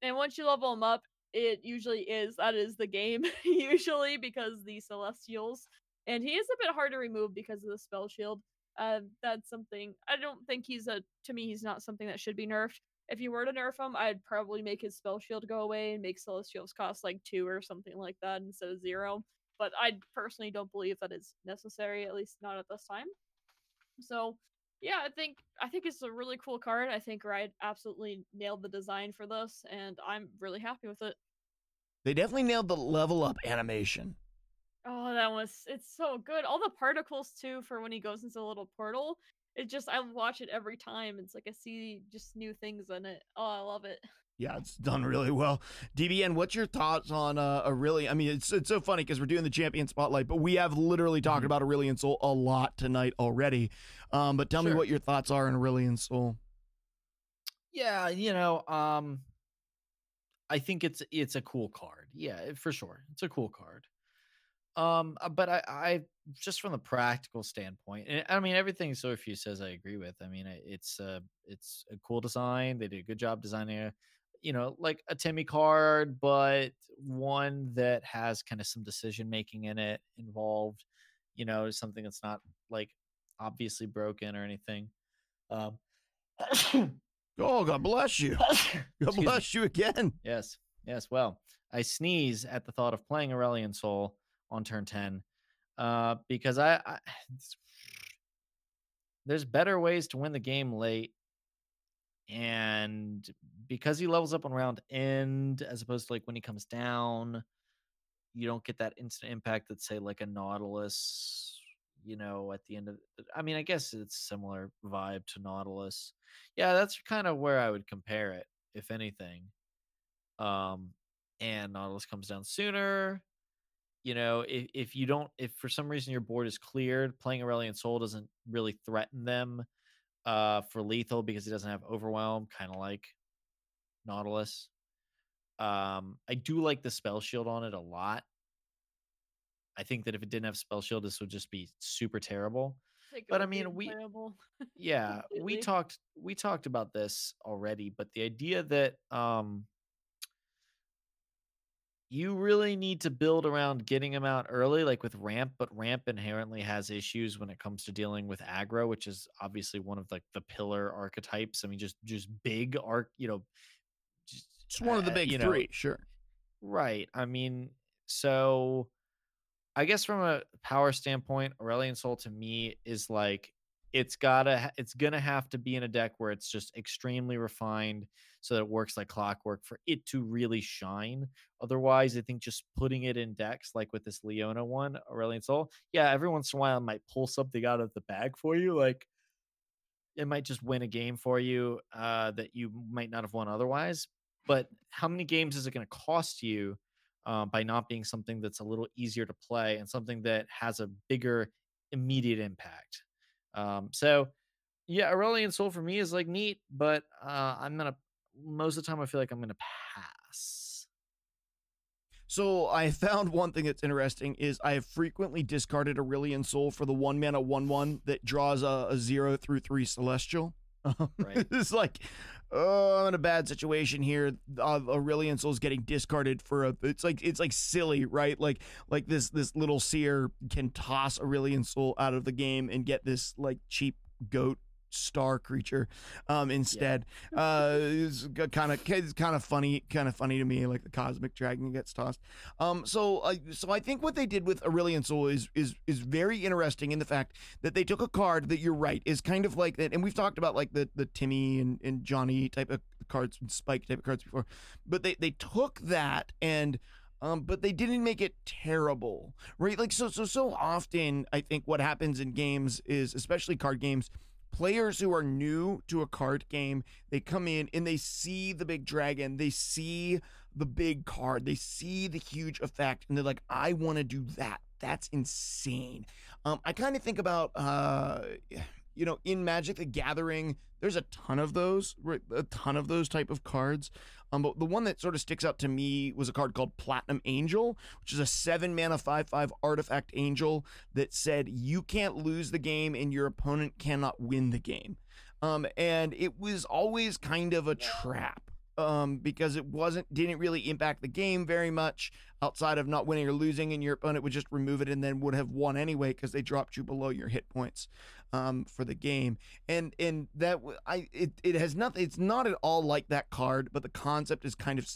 And once you level them up, it usually is that is the game usually because the Celestials, and he is a bit hard to remove because of the spell shield uh, that's something I don't think he's a to me he's not something that should be nerfed. If you were to nerf him, I'd probably make his spell shield go away and make Celestials cost like two or something like that instead of zero. But I personally don't believe that is necessary, at least not at this time. So yeah, I think I think it's a really cool card. I think Riot absolutely nailed the design for this, and I'm really happy with it. They definitely nailed the level up animation. Oh, that was it's so good. All the particles too for when he goes into a little portal. It just I watch it every time. It's like I see just new things in it. Oh, I love it. Yeah, it's done really well. DBN, what's your thoughts on uh, Aurelion? I mean, it's it's so funny because we're doing the champion spotlight, but we have literally talked Mhm. about Aurelion Sol a lot tonight already. Um, but tell me what your thoughts are on Aurelion Sol. Yeah, you know, um I think it's it's a cool card. Yeah, for sure. It's a cool card. Um uh, but I I just from the practical standpoint, and I mean everything Sophie says I agree with. I mean it's uh it's a cool design. They did a good job designing it. You know, like a Timmy card, but one that has kind of some decision making in it involved. You know, something that's not like obviously broken or anything. Um Oh, God bless you. God Excuse me. bless you again. Yes, yes. Well, I sneeze at the thought of playing Aurelion Sol on turn 10 uh, because I, I there's better ways to win the game late. And because he levels up on round end, as opposed to like when he comes down, you don't get that instant impact that say like a Nautilus, you know, at the end of I mean, I guess it's similar vibe to Nautilus. Yeah, that's kind of where I would compare it, if anything um and nautilus comes down sooner you know if, if you don't if for some reason your board is cleared playing Aurelion Sol doesn't really threaten them uh for lethal because it doesn't have overwhelm kind of like nautilus. Um i do like the spell shield on it a lot. I think that if it didn't have spell shield this would just be super terrible. It But I mean, we- yeah we talked we talked about this already but the idea that um you really need to build around getting him out early like with ramp but ramp inherently has issues when it comes to dealing with aggro which is obviously one of like the pillar archetypes i mean just just big arc you know just, It's one of the uh, big you know, three, sure. Right. I mean, so I guess from a power standpoint, Aurelion Sol to me is like it's gotta it's gonna have to be in a deck where it's just extremely refined so that it works like clockwork for it to really shine. Otherwise, I think just putting it in decks like with this Leona one, Aurelion Sol, yeah, every once in a while it might pull something out of the bag for you. Like it might just win a game for you uh, that you might not have won otherwise. But how many games is it going to cost you uh, by not being something that's a little easier to play and something that has a bigger immediate impact? Um, so, yeah, Aurelion Sol for me is like neat, but uh, I'm gonna most of the time I feel like I'm gonna pass. So I found one thing that's interesting is I have frequently discarded Aurelion Sol for the one mana one one that draws a, a zero through three celestial. Right. it's like, oh, I'm in a bad situation here. Uh, Aurelion Sol's getting discarded for a. It's like it's like silly, right? Like like this this little seer can toss Aurelion Sol out of the game and get this like cheap goat star creature um instead. Uh it's kind of it's kind of funny kind of funny to me like the cosmic dragon gets tossed. Um so uh, so i think what they did with Aurelion Sol is is is very interesting in the fact that they took a card that you're right is kind of like that and we've talked about like the the timmy and, and johnny type of cards and spike type of cards before but they they took that and um, but they didn't make it terrible, right? Like so, so, so often, I think what happens in games is, especially card games, players who are new to a card game, they come in and they see the big dragon, they see the big card, they see the huge effect, and they're like, I want to do that. That's insane. Um, I kind of think about, uh, you know, in Magic the Gathering, there's a ton of those? A ton of those type of cards. Um, but the one that sort of sticks out to me was a card called Platinum Angel, which is a seven mana five five artifact angel that said you can't lose the game and your opponent cannot win the game. Um, and it was always kind of a trap. Um, because it wasn't didn't really impact the game very much outside of not winning or losing, and your opponent would just remove it and then would have won anyway because they dropped you below your hit points um, for the game. And and that I it it has nothing. It's not at all like that card, but the concept is kind of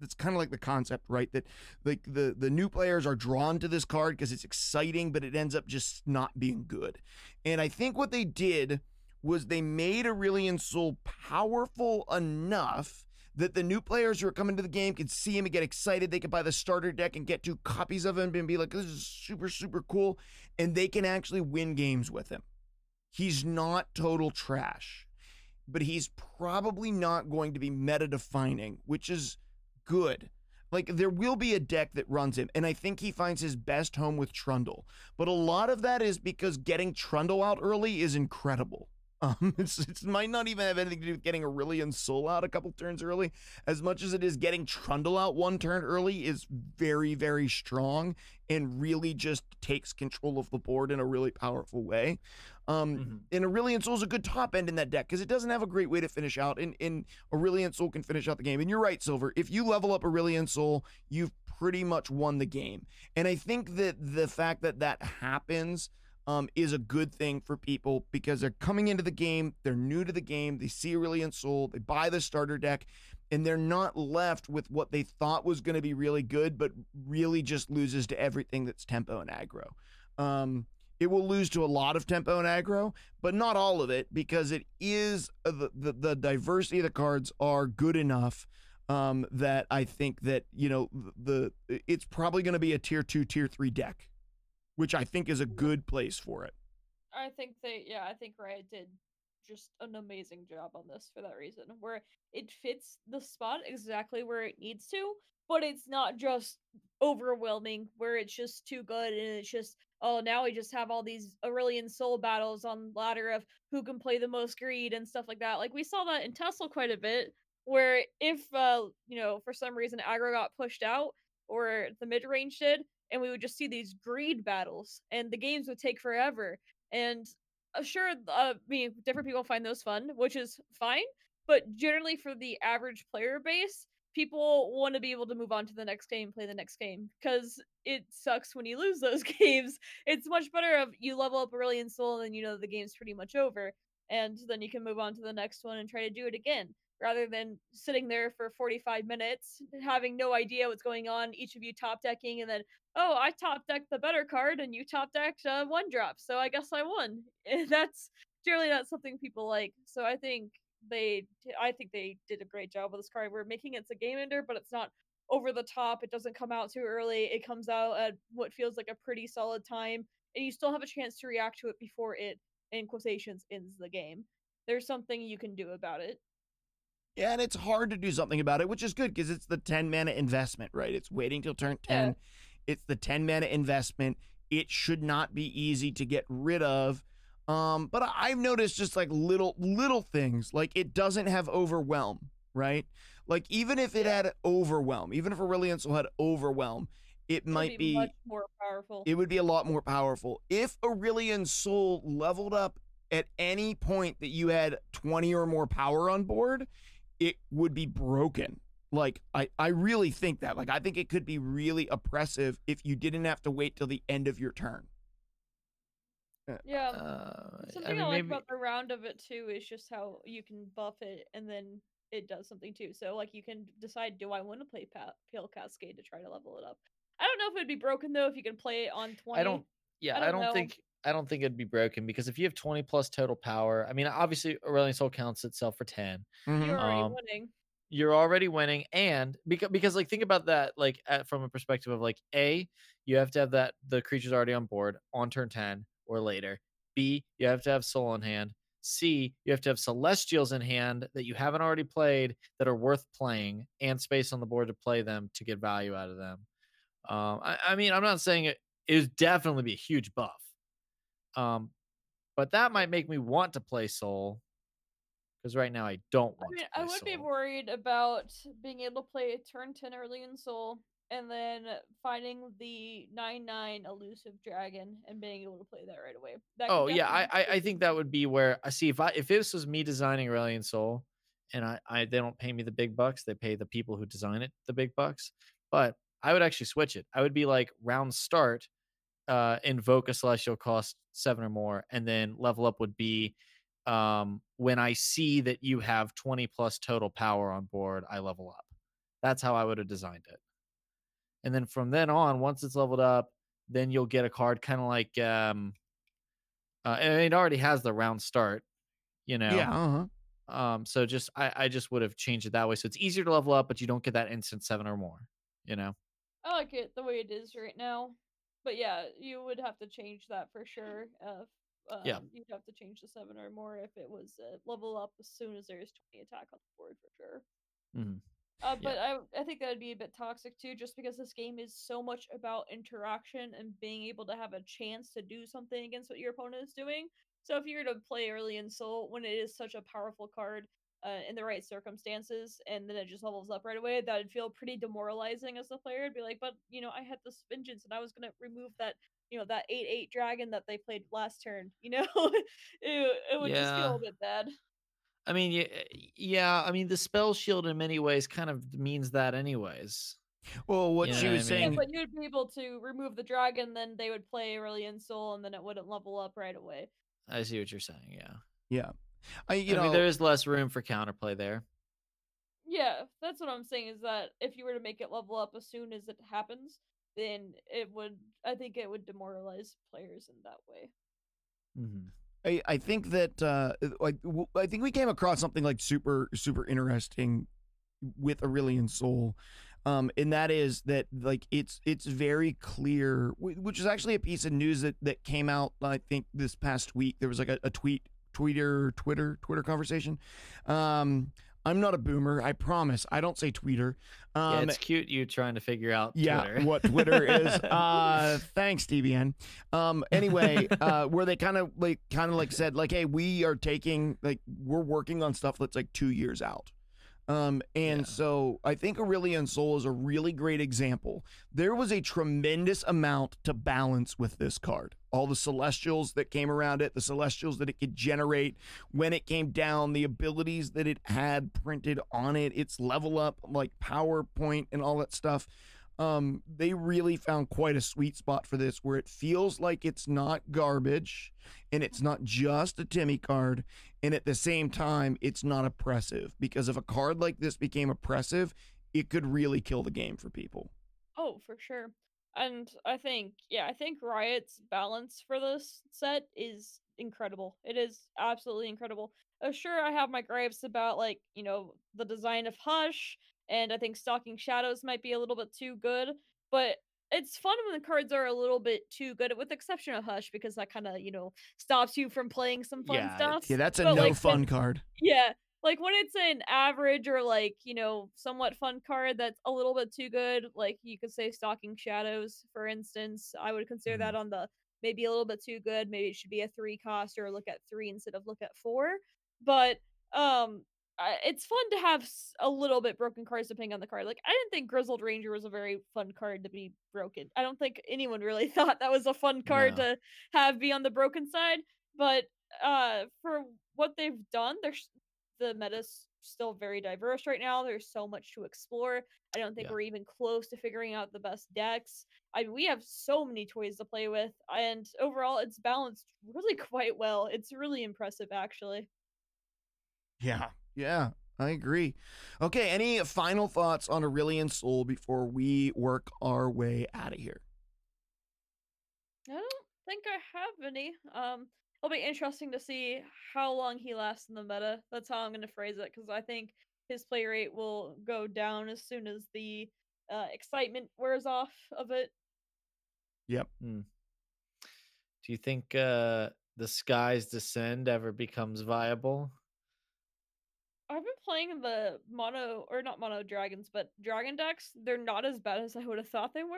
it's kind of like the concept, right? That like the the new players are drawn to this card because it's exciting, but it ends up just not being good. And I think what they did was they made Aurelion Sol powerful enough that the new players who are coming to the game could see him and get excited. They could buy the starter deck and get two copies of him and be like, this is super, super cool. And they can actually win games with him. He's not total trash. but he's probably not going to be meta defining, which is good. Like there will be a deck that runs him, and I think he finds his best home with Trundle. But a lot of that is because getting Trundle out early is incredible. Um, it's, it might not even have anything to do with getting Aurelion Sol out a couple turns early, as much as it is getting Trundle out one turn early is very, very strong and really just takes control of the board in a really powerful way. Um, Mhm. and Aurelion Sol's a good top end in that deck because it doesn't have a great way to finish out, and, and Aurelion Sol can finish out the game. And you're right, Silver. If you level up Aurelion Sol, you've pretty much won the game. And I think that the fact that that happens um, is a good thing for people because they're coming into the game, they're new to the game, they see Aurelion Sol, they buy the starter deck, and they're not left with what they thought was going to be really good, but really just loses to everything that's tempo and aggro. Um, it will lose to a lot of tempo and aggro, but not all of it because it is uh, the, the, the diversity of the cards are good enough um, that I think that you know the it's probably going to be a tier two, tier three deck, which I think is a good place for it. I think they, yeah, I think Riot did just an amazing job on this for that reason, where it fits the spot exactly where it needs to, but it's not just overwhelming, where it's just too good and it's just, oh, now we just have all these Aurelion Sol battles on ladder of who can play the most greed and stuff like that. Like we saw that in Tesla quite a bit, where if, uh, you know, for some reason aggro got pushed out or the mid range did, and we would just see these greed battles, and the games would take forever. And uh, sure, uh, I mean, different people find those fun, which is fine. But generally, for the average player base, people want to be able to move on to the next game, play the next game, because it sucks when you lose those games. It's much better if you level up Aurelion Sol and then you know the game's pretty much over, and then you can move on to the next one and try to do it again rather than sitting there for 45 minutes having no idea what's going on each of you top decking and then oh i top decked the better card and you top decked uh, one drop so i guess i won. That's generally not something people like so i think they i think they did a great job with this card. We're making it's a game ender but it's not over the top it doesn't come out too early it comes out at what feels like a pretty solid time and you still have a chance to react to it before it in quotations ends the game. There's something you can do about it Yeah, and it's hard to do something about it, which is good because it's the 10 mana investment, right? It's waiting till turn 10. Yeah. It's the 10 mana investment. It should not be easy to get rid of. Um, but I've noticed just like little little things, like it doesn't have overwhelm, right? Like even if it Yeah. had overwhelm, even if Aurelion Sol had overwhelm, it It'll might be much more powerful it would be a lot more powerful. If Aurelion Sol leveled up at any point that you had 20 or more power on board, it would be broken. Like I, I really think that. Like I think it could be really oppressive if you didn't have to wait till the end of your turn. yeah Uh, Something I I, like maybe about the round of it too is just how you can buff it and then it does something too. So like you can decide, do I want to play pa- Pale Cascade to try to level it up? I don't know if it'd be broken though if you can play it on twenty. I don't. Yeah, I don't don't, think. I don't think it'd be broken because if you have 20 plus total power, I mean, obviously Aurelion Sol counts itself for 10. Mhm. You're already Um, winning. You're already winning, and because because like think about that like at, from a perspective of like a you have to have that the creature's already on board on turn 10 or later. B you have to have Sol in hand. C you have to have Celestials in hand that you haven't already played that are worth playing and space on the board to play them to get value out of them. Um, I, I mean, I'm not saying it would definitely be a huge buff. Um, but that might make me want to play Sol because right now I don't I mean, to play I would be worried about being able to play turn ten Aurelion Sol and then finding the nine nine elusive dragon and being able to play that right away. That Oh yeah, I, I I think that would be where I see if I if this was me designing Aurelion Sol, and I, I they don't pay me the big bucks, they pay the people who design it the big bucks. But I would actually switch it. I would be like round start, uh, invoke a celestial cost seven or more, and then level up would be um when I see that you have 20 plus total power on board, I level up. That's how I would have designed it. And then from then on, once it's leveled up, then you'll get a card kind of like um uh, and it already has the round start, you know. Yeah, uh-huh. Um, so just I, I just would have changed it that way. So it's easier to level up, but you don't get that instant seven or more. You know. I like it the way it is right now. But yeah, you would have to change that for sure. Uh, f- Yeah. um, You'd have to change the seven or more if it was uh, level up as soon as there's 20 attack on the board for sure. Mhm. Uh, Yeah. but I I think that would be a bit toxic too, just because this game is so much about interaction and being able to have a chance to do something against what your opponent is doing. So if you were to play Aurelion Sol when it is such a powerful card uh, in the right circumstances, and then it just levels up right away, that would feel pretty demoralizing as the player. It'd be like, but you know, I had this vengeance and I was gonna remove that you know that eight eight dragon that they played last turn. You know, it, it would just feel Yeah. a bit bad. I mean, yeah, yeah. I mean, the spell shield in many ways kind of means that, anyways. Well, what You know she what I was mean? Yeah, saying. but you'd be able to remove the dragon, then they would play Aurelion Sol, and then it wouldn't level up right away. I see what you're saying. Yeah. yeah, I you I know mean, there is less room for counterplay there. Yeah, that's what I'm saying is that if you were to make it level up as soon as it happens, then it would I think it would demoralize players in that way. hmm I, I think that uh, like w- I think we came across something like super super interesting with Aurelion Sol, um, and that is that like it's it's very clear, which is actually a piece of news that that came out I think this past week. There was like a, a tweet, tweeter, Twitter, Twitter conversation. Um, I'm not a boomer, I promise. I don't say Twitter. Um, yeah, it's cute you trying to figure out yeah, Twitter. what Twitter is. Uh, thanks, DBN. Um, anyway, uh, where they kind of like kind of like said like, hey, we are taking like we're working on stuff that's like two years out. Um, and Yeah. so I think Aurelion Sol is a really great example. There was a tremendous amount to balance with this card. All the celestials that came around it, the celestials that it could generate when it came down, the abilities that it had printed on it, its level up, like PowerPoint and all that stuff. Um, they really found quite a sweet spot for this where it feels like it's not garbage and it's not just a Timmy card. And at the same time, it's not oppressive because if a card like this became oppressive, it could really kill the game for people. Oh, for sure. And I think, yeah, I think Riot's balance for this set is incredible. It is absolutely incredible. Uh, sure, I have my gripes about, like, you know, the design of Hush, and I think Stalking Shadows might be a little bit too good, but it's fun when the cards are a little bit too good, with the exception of Hush, because that kind of, you know, stops you from playing some fun Yeah, stuff. Yeah, that's a But, no like, fun when- card. Yeah, like when it's an average or like, you know, somewhat fun card that's a little bit too good, like you could say Stalking Shadows, for instance. I would consider that on the maybe a little bit too good. Maybe it should be a three cost or look at three instead of look at four. But um I- it's fun to have a little bit broken cards depending on the card. Like I didn't think Grizzled Ranger was a very fun card to be broken. I don't think anyone really thought that was a fun card No. to have be on the broken side. But uh for what they've done, there's the meta's still very diverse right now. There's so much to explore. I don't think Yeah. we're even close to figuring out the best decks. I mean, we have so many toys to play with, and overall, it's balanced really quite well. It's really impressive, actually. Yeah, yeah, I agree. Okay, any final thoughts on Aurelion Sol before we work our way out of here? I don't think I have any. Um, it'll be interesting to see how long he lasts in the meta. That's how I'm going to phrase it, because I think his play rate will go down as soon as the uh, excitement wears off of it. Yep. Mm. Do you think uh, the Skies Descend ever becomes viable? I've been playing the mono or not mono dragons, but dragon decks. They're not as bad as I would have thought they were.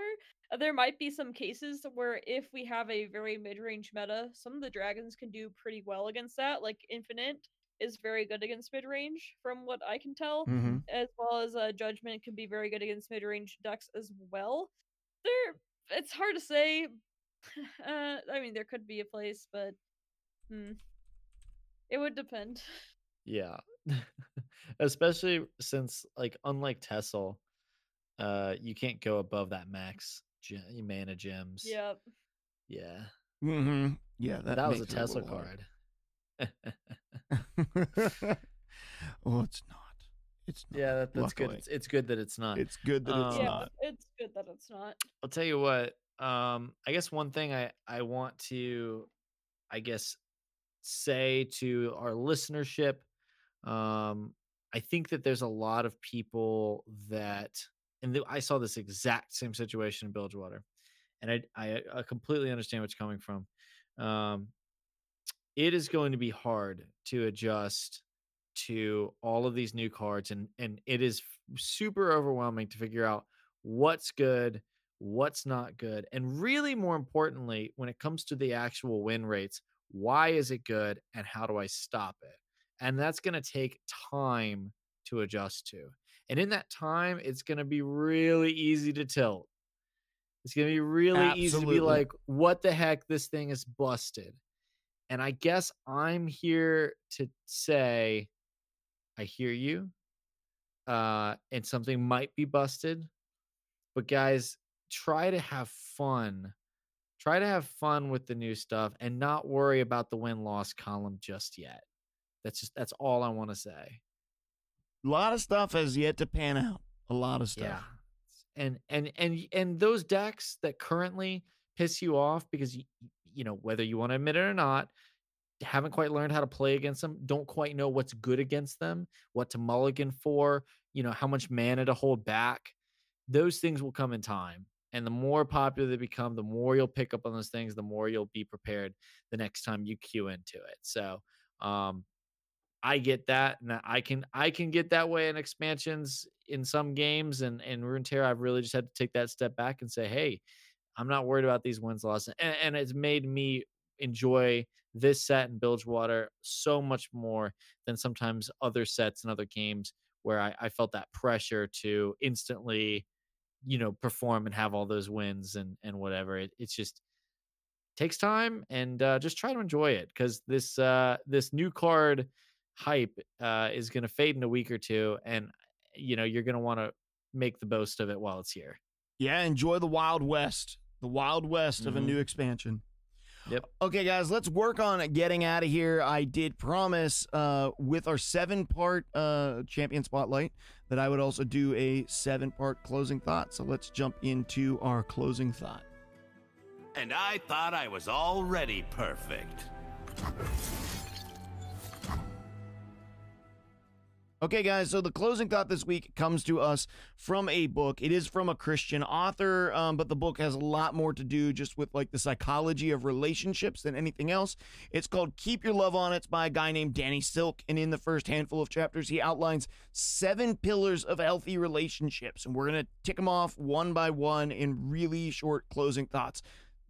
Uh, There might be some cases where if we have a very mid-range meta, some of the dragons can do pretty well against that. Like Infinite is very good against mid-range, from what I can tell, Mm-hmm. as well as uh, Judgment can be very good against mid-range decks as well. There, it's hard to say. uh, I mean, there could be a place, but hmm, it would depend. Yeah. Especially since, like, unlike Tesla, uh, you can't go above that max ge- mana gems. Yep. Yeah. Mm-hmm. Yeah, that, That, was a Tesla little card. hard. oh, it's not. It's not. yeah, that, that's good. It's, it's good that it's not. It's good that it's Um, yeah, not. it's good that it's not. I'll tell you what. Um, I guess one thing I I want to, I guess, say to our listenership, um, I think that there's a lot of people that, and I saw this exact same situation in Bilgewater, and I I, I completely understand what's coming from. Um, it is going to be hard to adjust to all of these new cards and and it is super overwhelming to figure out what's good what's not good and really more importantly when it comes to the actual win rates why is it good and how do i stop it and that's going to take time to adjust to and in that time it's going to be really easy to tilt it's going to be really easy to be like what the heck this thing is busted and I guess I'm here to say, I hear you. Uh, and something might be busted. But guys, try to have fun. Try to have fun with the new stuff and not worry about the win loss column just yet. That's just that's all I want to say. A lot of stuff has yet to pan out. A lot of stuff. Yeah. And and and and those decks that currently piss you off because you, you know whether you want to admit it or not haven't quite learned how to play against them, don't quite know what's good against them, what to mulligan for, you know, how much mana to hold back. Those things will come in time. And the more popular they become, the more you'll pick up on those things, the more you'll be prepared the next time you queue into it. So um I get that, and I can I can get that way in expansions in some games, and and Runeterra, I've really just had to take that step back and say, hey, I'm not worried about these wins losses, and, and it's made me enjoy this set in Bilgewater so much more than sometimes other sets and other games where I, I felt that pressure to instantly, you know, perform and have all those wins and and whatever. It, it's just takes time and uh, just try to enjoy it because this uh, this new card hype uh, is going to fade in a week or two, and you know you're going to want to make the most of it while it's here. Yeah, enjoy the Wild West. The Wild West of a Mhm. new expansion. Yep. Okay, guys, let's work on getting out of here. I did promise uh, with our seven part uh, champion spotlight that I would also do a seven part closing thought. So let's jump into our closing thought. And I thought I was already perfect. Okay, guys, so the closing thought this week comes to us from a book. It is from a Christian author, um, but the book has a lot more to do just with like the psychology of relationships than anything else. It's called Keep Your Love On. It's by a guy named Danny Silk. And in the first handful of chapters, he outlines seven pillars of healthy relationships. And we're going to tick them off one by one in really short closing thoughts.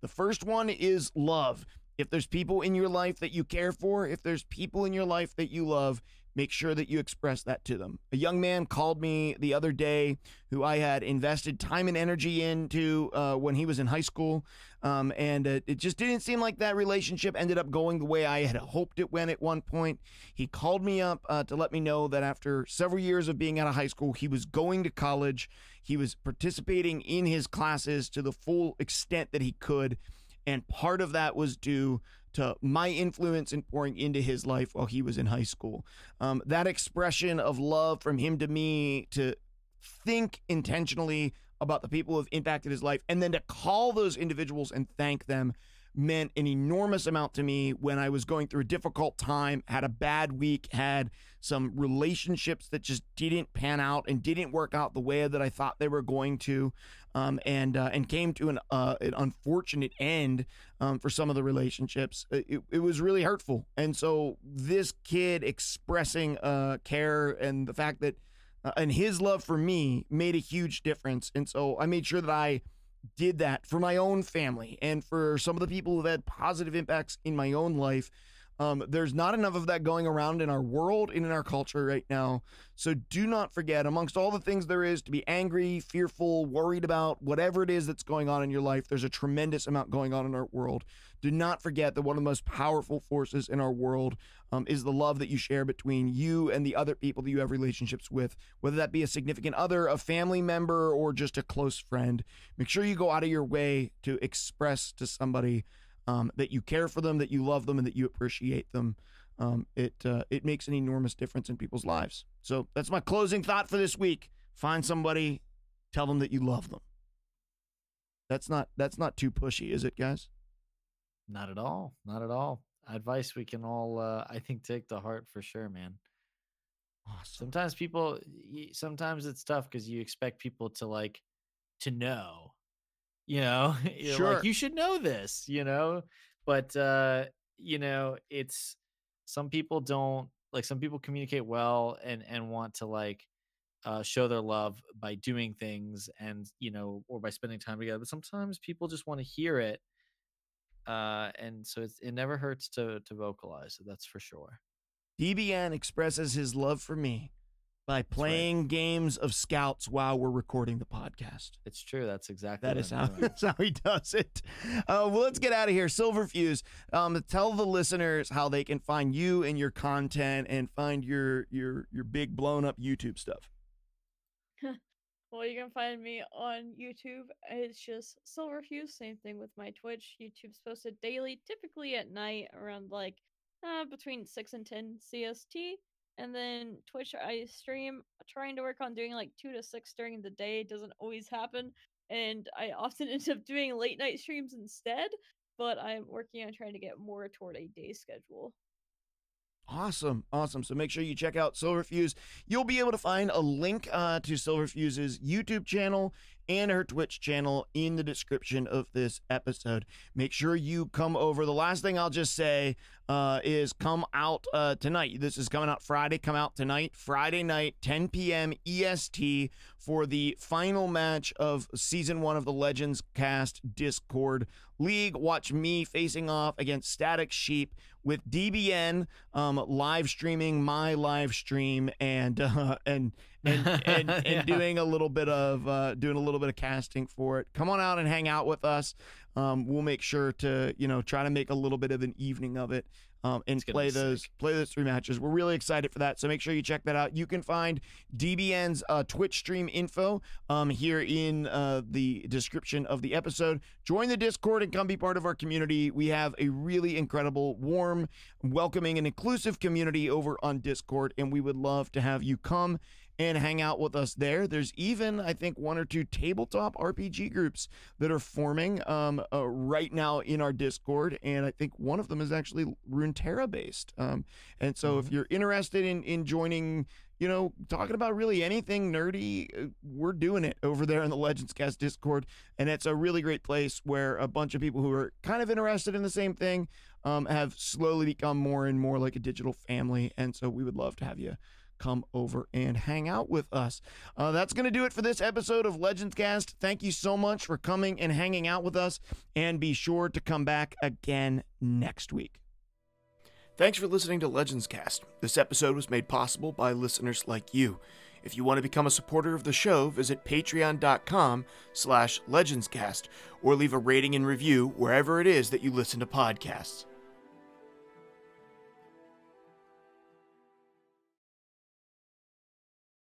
The first one is love. If there's people in your life that you care for, if there's people in your life that you love, make sure that you express that to them. A young man called me the other day who I had invested time and energy into uh, when he was in high school. Um, and uh, it just didn't seem like that relationship ended up going the way I had hoped it went at one point. He called me up uh, to let me know that after several years of being out of high school, he was going to college. He was participating in his classes to the full extent that he could. And part of that was due to my influence in pouring into his life while he was in high school. Um, that expression of love from him to me to think intentionally about the people who have impacted his life and then to call those individuals and thank them meant an enormous amount to me when I was going through a difficult time, had a bad week, had some relationships that just didn't pan out and didn't work out the way that I thought they were going to, um, and uh, and came to an uh, an unfortunate end um, for some of the relationships. It, it was really hurtful, and so this kid expressing uh, care and the fact that uh, and his love for me made a huge difference, and so I made sure that I did that for my own family and for some of the people who've had positive impacts in my own life. Um, there's not enough of that going around in our world and in our culture right now. So do not forget, amongst all the things there is to be angry, fearful, worried about, whatever it is that's going on in your life, there's a tremendous amount going on in our world. Do not forget that one of the most powerful forces in our world um, is the love that you share between you and the other people that you have relationships with, whether that be a significant other, a family member, or just a close friend. Make sure you go out of your way to express to somebody um, that you care for them, that you love them, and that you appreciate them. Um, it uh, it makes an enormous difference in people's lives. So that's my closing thought for this week. Find somebody, tell them that you love them. That's not that's not too pushy, is it, guys? Not at all. Not at all. Advice we can all, uh, I think, take to heart for sure, man. Awesome. Sometimes people, sometimes it's tough because you expect people to like to know, you know, Sure. like you should know this, you know, but uh, you know, it's some people don't like some people communicate well and and want to like uh, show their love by doing things and you know or by spending time together but sometimes people just want to hear it uh and so it's, it never hurts to to vocalize it that's for sure. DBN expresses his love for me by right. playing games of scouts while we're recording the podcast. it's true that's exactly That what is I'm how doing. that's how he does it. Uh, well, let's get out of here. Silverfuse, um, tell the listeners how they can find you and your content and find your your your big blown up YouTube stuff. Well, you can find me on YouTube. It's just Silverfuse. Same thing with my Twitch. YouTube's posted daily, typically at night around like uh, between 6 and 10 CST. And then Twitch, I stream, trying to work on doing like 2 to 6 during the day. It doesn't always happen. And I often end up doing late night streams instead. But I'm working on trying to get more toward a day schedule. Awesome, awesome. So make sure you check out Silverfuse. You'll be able to find a link uh, to Silverfuse's YouTube channel and her Twitch channel in the description of this episode. Make sure you come over. The last thing I'll just say uh, is come out uh, tonight. This is coming out Friday. Come out tonight, Friday night, 10 p.m. EST for the final match of season one of the Legends Cast Discord League. Watch me facing off against Static Sheep with DBN um, live streaming my live stream and uh, and and and, and Yeah. doing a little bit of uh, doing a little bit of casting for it. Come on out and hang out with us. Um, we'll make sure to you know try to make a little bit of an evening of it. Um, and play those sick. play those three matches. We're really excited for that, so make sure you check that out. You can find DBN's uh, Twitch stream info um, here in uh, the description of the episode. Join the Discord and come be part of our community. We have a really incredible, warm, welcoming, and inclusive community over on Discord, and we would love to have you come and hang out with us there. There's even, I think, one or two tabletop RPG groups that are forming um, uh, right now in our Discord, and I think one of them is actually Runeterra based. Um, and so, if you're interested in in joining, you know, talking about really anything nerdy, uh, we're doing it over there in the Legends Cast Discord, and it's a really great place where a bunch of people who are kind of interested in the same thing um, have slowly become more and more like a digital family, and so we would love to have you come over and hang out with us. Uh, that's going to do it for this episode of Legends Cast. Thank you so much for coming and hanging out with us, and be sure to come back again next week. Thanks for listening to Legends Cast. This episode was made possible by listeners like you. If you want to become a supporter of the show, visit patreon.com slash legendscast or leave a rating and review wherever it is that you listen to podcasts.